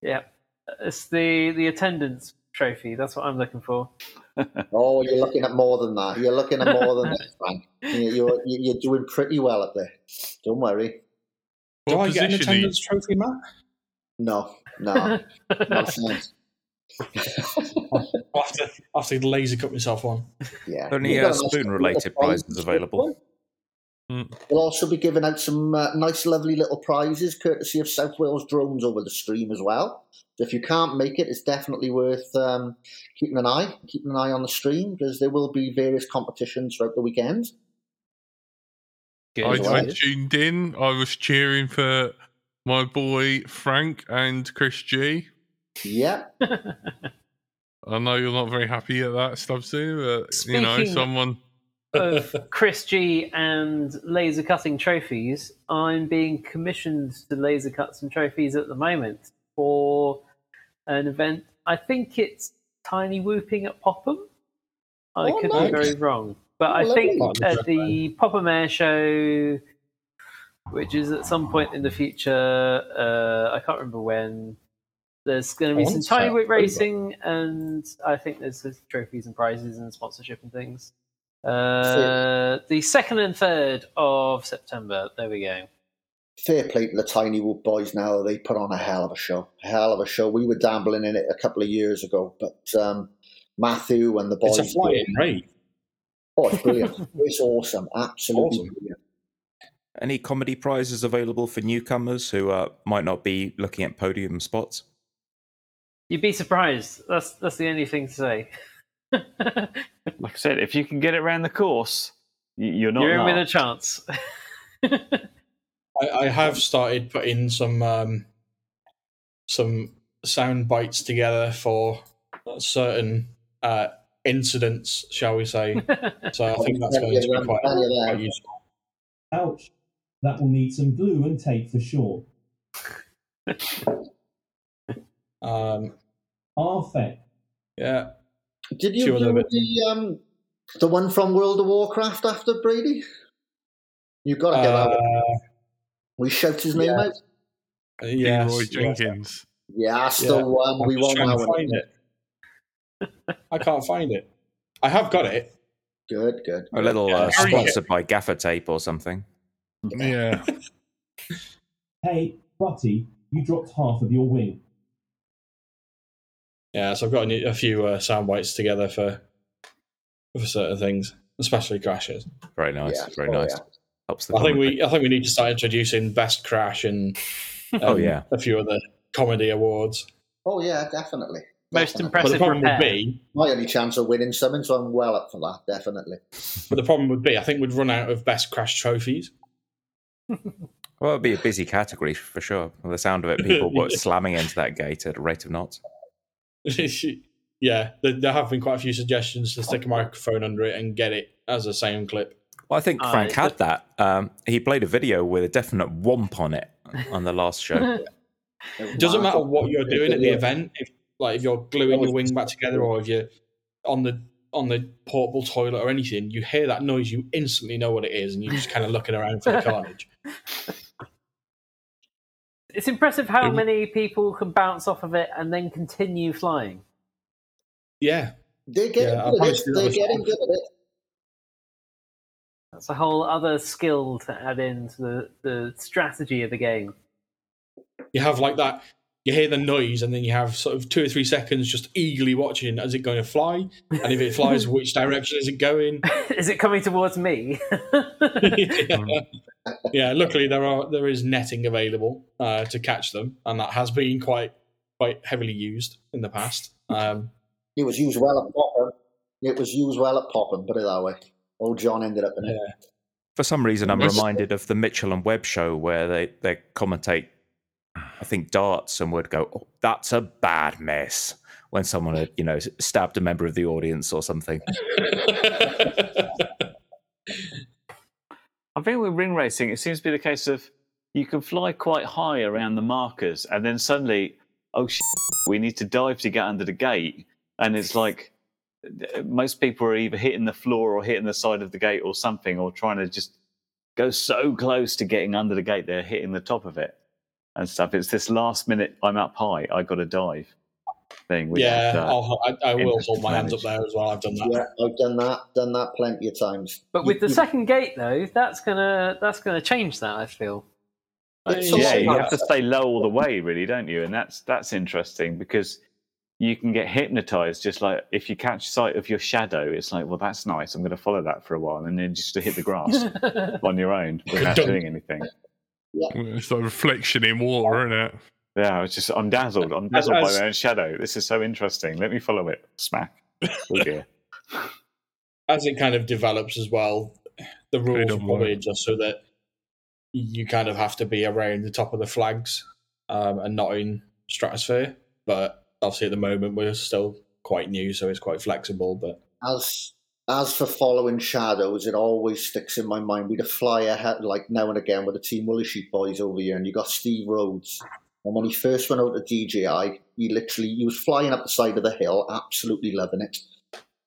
yep. It's the the attendance trophy. That's what I'm looking for. Oh, you're looking at more than that. You're looking at more than that, Frank. You- You're you're doing pretty well up there. Don't worry. Do What I get an position you- attendance trophy, Matt? No, no, no chance. I'll have to, I'll have to laser cut myself one. Yeah. Only uh, spoon related prizes available. We'll also be giving out some uh, nice, lovely little prizes courtesy of South Wales Drones over the stream as well. So if you can't make it, it's definitely worth um, keeping an eye, keeping an eye on the stream because there will be various competitions throughout the weekend. I, well. I tuned in. I was cheering for my boy Frank and Chris G. Yeah, I know you're not very happy at that, Stubbsy, but you know, someone. of Chris G and laser cutting trophies, I'm being commissioned to laser cut some trophies at the moment for an event. I think it's Tiny Whooping at Popham. I Oh, could nice. be very wrong, but I think at the Popham Air Show, which is at some point in the future, uh, I can't remember when. There's going to be some tiny whoop racing, and I think there's there's trophies and prizes and sponsorship and things. Uh, the second and third of September. There we go. fair play to the Tiny Whoop boys now. They put on a hell of a show. A hell of a show. We were dabbling in it a couple of years ago, but um, Matthew and the boys. It's a flying rate. Oh, it's brilliant. it's awesome. Absolutely Awesome. brilliant. Any comedy prizes available for newcomers who uh, might not be looking at podium spots? You'd be surprised. That's that's the only thing to say. Like I said, if you can get it around the course, you're not. You're in with a chance. I, I have started putting some um, some sound bites together for certain uh, incidents, shall we say? So I think that's going to be quite, Plenty quite useful. Ouch. That will need some glue and tape for sure. Um, Arfek. yeah, Did you Few do the um, the one from World of Warcraft after Brady? You've got to get that. one. uh, We shout his name yeah. out. yes, Leeroy yes. Jenkins. Yeah, that's Yeah. the one I'm we just want trying now. to find it. I can't find it. I have got it. Good, good. A little Yeah, uh, sponsored by Gaffer Tape or something. Yeah. Hey, Butty, you dropped half of your wing. Yeah, so I've got a, new- a few uh, sound bites together for for certain things, especially crashes. Very nice. Yeah. Very Oh, nice. yeah. Helps the I think comedy. we I think we need to start introducing best crash and um, Oh, yeah. a few other comedy awards. Oh yeah, definitely. Most Definitely. But the impressive problem repair. would be, My only chance of winning something, so I'm well up for that. Definitely. but the problem would be, I think we'd run out of best crash trophies. Well, it'd be a busy category for sure. By the sound of it, people were slamming into that gate at a rate of knots. yeah, there, there have been quite a few suggestions to stick a microphone under it and get it as a sound clip. Well, I think Uh, Frank it- had that. Um, he played a video with a definite womp on it on the last show. It doesn't matter what you're doing at the event, if like if you're gluing your wing back together or if you're on the on the portable toilet or anything, you hear that noise, you instantly know what it is, and you're just kind of looking around for the carnage. It's impressive how It- many people can bounce off of it and then continue flying. Yeah, They're getting Yeah, good at it. They're getting good at it. That's a whole other skill to add into the, the strategy of the game. you have like that. You hear the noise, and then you have sort of two or three seconds just eagerly watching. Is it going to fly? And if it flies, which direction is it going? Is it coming towards me? yeah. yeah, luckily there are there is netting available uh, to catch them, and that has been quite quite heavily used in the past. Um, It was used well at Popham. It was used well at Popham, put it that way. Old John ended up in it. For some reason, I'm reminded of the Mitchell and Webb show where they, they commentate, I think, darts and would go, oh, that's a bad mess when someone had, you know, stabbed a member of the audience or something. I think with ring racing, it seems to be the case of you can fly quite high around the markers, and then suddenly, oh shit, we need to dive to get under the gate, and it's like uh, most people are either hitting the floor or hitting the side of the gate or something, or trying to just go so close to getting under the gate they're hitting the top of it and stuff. It's this last minute, I'm up high, I got to dive thing. which yeah, is, uh, I'll, I, I will hold my hands up there as well. I've done that. Yeah, I've done that. Done that plenty of times. but with You- the second gate though, that's gonna that's gonna change that. I feel. Yeah, you have to stay low all the way, really, don't you? And that's that's interesting because you can get hypnotized. Just like if you catch sight of your shadow, it's like, well, that's nice. I'm going to follow that for a while, and then just to hit the grass on your own without doing anything. It's a reflection in water, isn't it? Yeah, I was just I'm dazzled. I'm dazzled by as- my own shadow. This is so interesting. Let me follow it. Smack. Oh dear. As it kind of develops as well, the rules are will probably work. adjust so that you kind of have to be around the top of the flags um, and not in stratosphere. But obviously, at the moment, we're still quite new, so it's quite flexible. But As as for following shadows, it always sticks in my mind. We'd a flyer had like now and again with the Team Willie Sheep boys over here, and you got Steve Rhodes. And when he first went out to DJI, he literally he was flying up the side of the hill, absolutely loving it.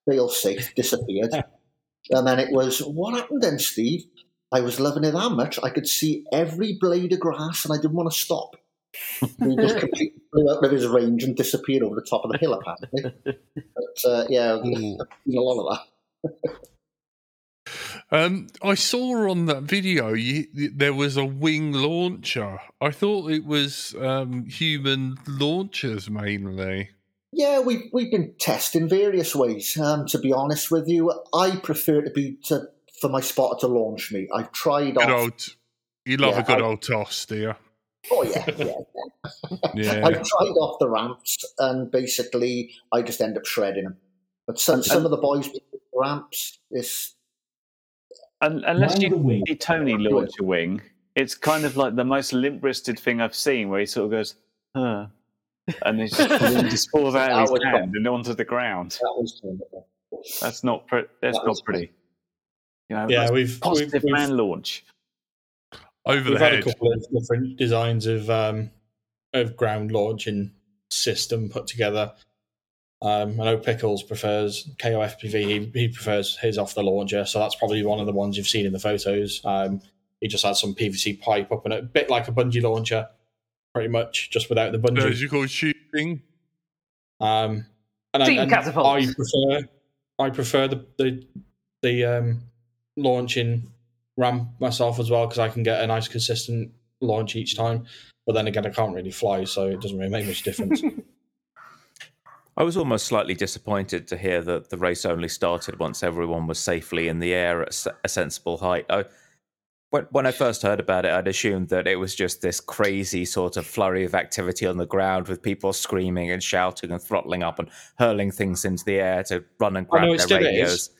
Fail safe, disappeared. and then it was, what happened then, Steve? I was loving it that much. I could see every blade of grass, and I didn't want to stop. he just completely flew out of his range and disappeared over the top of the hill, apparently. But uh, yeah, been a lot of that. Um, I saw on that video you, there was a wing launcher. I thought it was um, human launchers mainly. Yeah, we've we've been testing various ways. Um, to be honest with you, I prefer to be to for my spotter to launch me. I've tried Good off. old. You love Yeah, a good I- old toss, do you? Oh yeah, yeah. Yeah. I've tried off the ramps, and basically, I just end up shredding them. But some some of the boys with ramps, this Un unless you wing. see Tony launch a wing, it's kind of like the most limp-wristed thing I've seen, where he sort of goes, "Huh," and then just, and then just falls out That of his was hand and onto the ground. that was wonderful. That's not pre- that's That not was pretty. You know, Yeah, we've we've, positive we've, man launch. Over we've the had a couple of different designs of um, of ground launching system put together. Um, I know Pickles prefers KOFPV. He, he prefers his off the launcher, so that's probably one of the ones you've seen in the photos. Um, he just had some PVC pipe up in it, a bit like a bungee launcher, pretty much, just without the bungee. Surgical shooting. Um, and, I, and catapult. I prefer I prefer the the, the um, launching ramp myself as well because I can get a nice consistent launch each time. But then again, I can't really fly, so it doesn't really make much difference. I was almost slightly disappointed to hear that the race only started once everyone was safely in the air at a sensible height. I, when, when I first heard about it, I'd assumed that it was just this crazy sort of flurry of activity on the ground with people screaming and shouting and throttling up and hurling things into the air to run and Oh, no, grab it their still is. radios.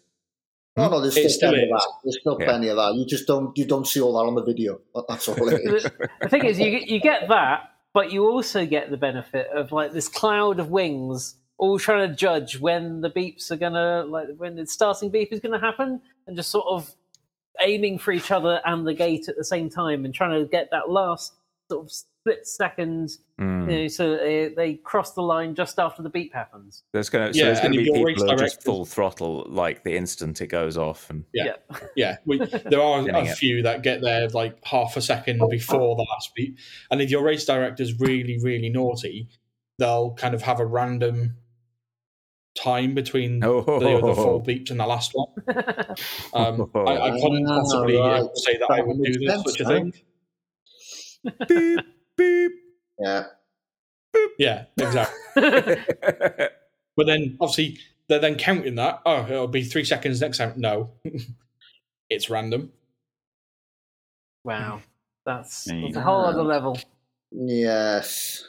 No, no, there's It still still plenty of that. There's still Yeah. plenty of that. You just don't you don't see all that on the video. That's all it is. the, the thing is, you get- you get that, but you also get the benefit of like this cloud of wings, all trying to judge when the beeps are gonna like when the starting beep is gonna happen, and just sort of aiming for each other and the gate at the same time, and trying to get that last sort of split second, Mm. you know, so they, they cross the line just after the beep happens. There's going to so Yeah, there's going and to be your people race who are just director- full throttle like the instant it goes off, and Yeah. yeah, we, there are Getting a it. few that get there like half a second before the last beep, And if your race director's really, really naughty, they'll kind of have a random time between the other four beeps and the last one. Um, I, I couldn't Ah, possibly uh, right. say that I would do this, sense such a now. thing. beep beep. Yeah. Yeah, exactly. But then obviously they're then counting that. Oh, it'll be three seconds next time. No, it's random. Wow, that's, that's a whole other level. Yes.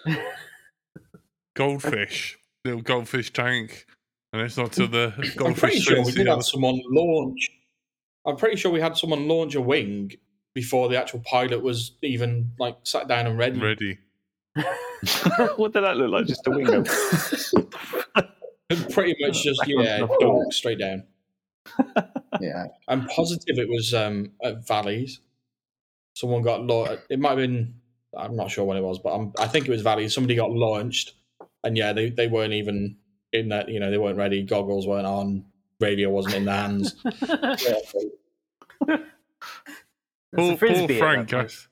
Goldfish. Little goldfish tank. And it's not to the goldfish. I'm pretty sure we swings did have someone launch. I'm pretty sure we had someone launch a wing before the actual pilot was even like sat down and ready. Ready. what did that look like? Just a wing. And pretty much just yeah, dunk straight down. yeah. I'm positive it was um, at Valleys. Someone got launched. It might have been. I'm not sure when it was, but I'm, I think it was Valleys. Somebody got launched, and yeah, they, they weren't even in that. You know, they weren't ready. Goggles weren't on. Radio wasn't in their hands. Yeah, Paul, Paul Frank that has,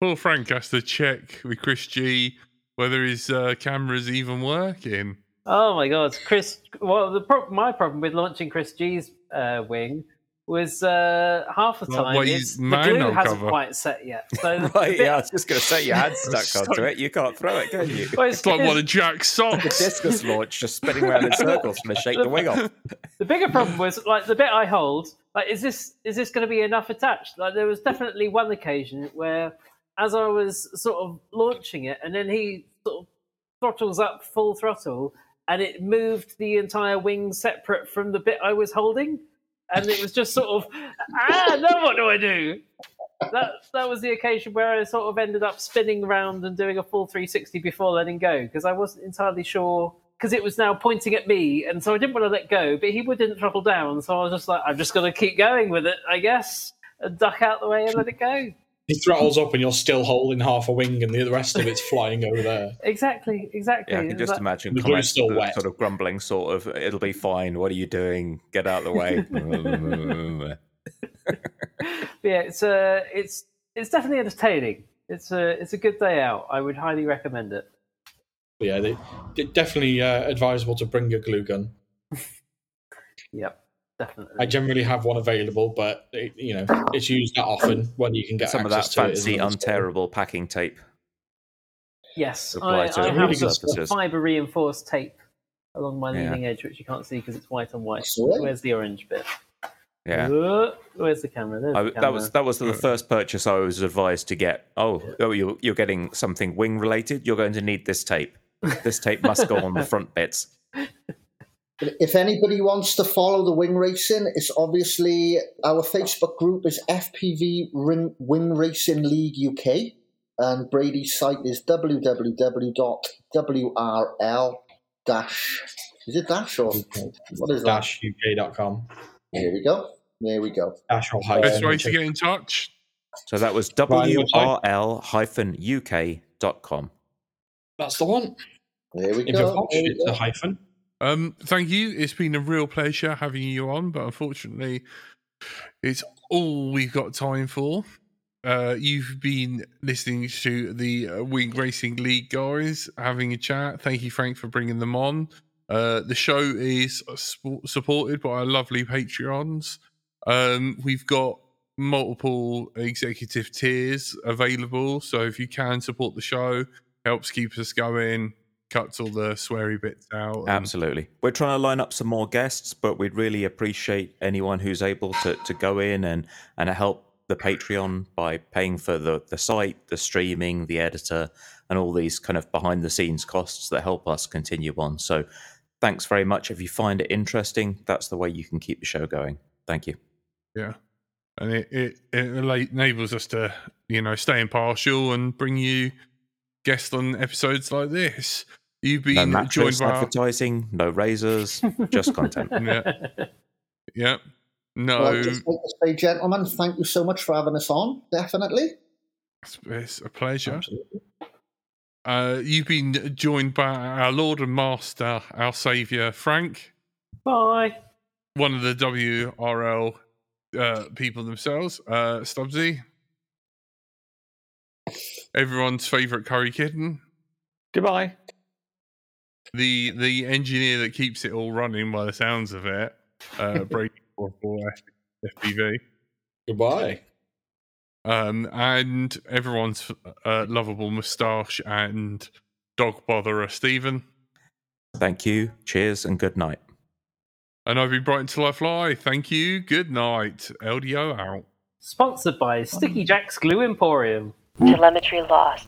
Paul Frank has to check with Chris G whether his uh, camera's even working. Oh my god, Chris! Well, the pro- my problem with launching Chris G's uh, wing was uh, half the time what, it's, the manual glue hasn't cover? quite set yet. So right, bit- yeah, I was just going to say your hand's stuck onto it. You can't throw it, can you? well, It's like one of Jack's The discus launch just spinning around in circles trying to shake the wing off. the bigger problem was like the bit I hold. Like, is this is this going to be enough attached? Like, there was definitely one occasion where, as I was sort of launching it, and then he sort of throttles up full throttle, and it moved the entire wing separate from the bit I was holding, and it was just sort of, ah, now what do I do? That that was the occasion where I sort of ended up spinning around and doing a full 360 before letting go because I wasn't entirely sure because it was now pointing at me, and so I didn't want to let go, but he wouldn't throttle down, so I was just like, I'm just going to keep going with it, I guess, and duck out the way and let it go. He throttles up and you're still holding half a wing and the rest of it's flying over there. Exactly, exactly. Yeah, I can just like- imagine The glue's comments still sort of- wet. sort of grumbling, sort of, it'll be fine. What are you doing? Get out of the way. yeah, it's uh, it's it's definitely entertaining. It's a it's a good day out. I would highly recommend it. Yeah, they, they definitely uh, advisable to bring your glue gun. Yep, definitely. I generally have one available, but it, you know it's used that often when you can get it. Some of that to it. is fancy, another story. packing tape. yes, I, I have good some fiber reinforced tape along my Yeah. leading edge, which you can't see because it's white on white. Sweet. Where's the orange bit? Yeah. Where's the camera? There's I, the that was that was the first purchase I was advised to get. Oh, oh you're, you're getting something wing related. You're going to need this tape. This tape must go on the front bits. If anybody wants to follow the wing racing, it's obviously our Facebook group is FPV Ring, Wing Racing League UK, and Brady's site is www.wrl dash. Is it dash or what is dash that? dashuk.com. Here we go. There we go. Dash or Best way to get in touch. So that was wrl your website? wrl-uk.com. That's the one. There we If you're go. posh, There we it's a hyphen. Um, thank you. It's been a real pleasure having you on, but unfortunately, it's all we've got time for. Uh, you've been listening to the uh, Wing Racing League guys having a chat. Thank you, Frank, for bringing them on. Uh, the show is sp- supported by our lovely Patreons. Um, we've got multiple executive tiers available, so if you can support the show, helps keep us going, cuts all the sweary bits out. and- Absolutely. We're trying to line up some more guests, but we'd really appreciate anyone who's able to, to go in and, and help the Patreon by paying for the, the site, the streaming, the editor, and all these kind of behind the scenes costs that help us continue on. So thanks very much. If you find it interesting, that's the way you can keep the show going. Thank you. Yeah. And it, it, it enables us to, you know, stay impartial and bring you guests on episodes like this. You've No been joined mattress by our, advertising, no razors, just content. yeah, yeah. No, Well, I'd just like to say, gentlemen, thank you so much for having us on. Definitely. it's, it's a pleasure. Absolutely. Uh, you've been joined by our Lord and Master, our Saviour, Frank, Bye. one of the WRL uh, people themselves, uh, Stubbsy, everyone's favourite Curry Kitten, Goodbye. The the engineer that keeps it all running by the sounds of it, uh, Brady for FPV, Goodbye. um, and everyone's uh, lovable moustache and dog botherer Stephen. Thank you. Cheers and good night. And I've been Brighton Till I Fly. Thank you. Good night. LDO out. Sponsored by Sticky Jack's Glue Emporium. Telemetry lost.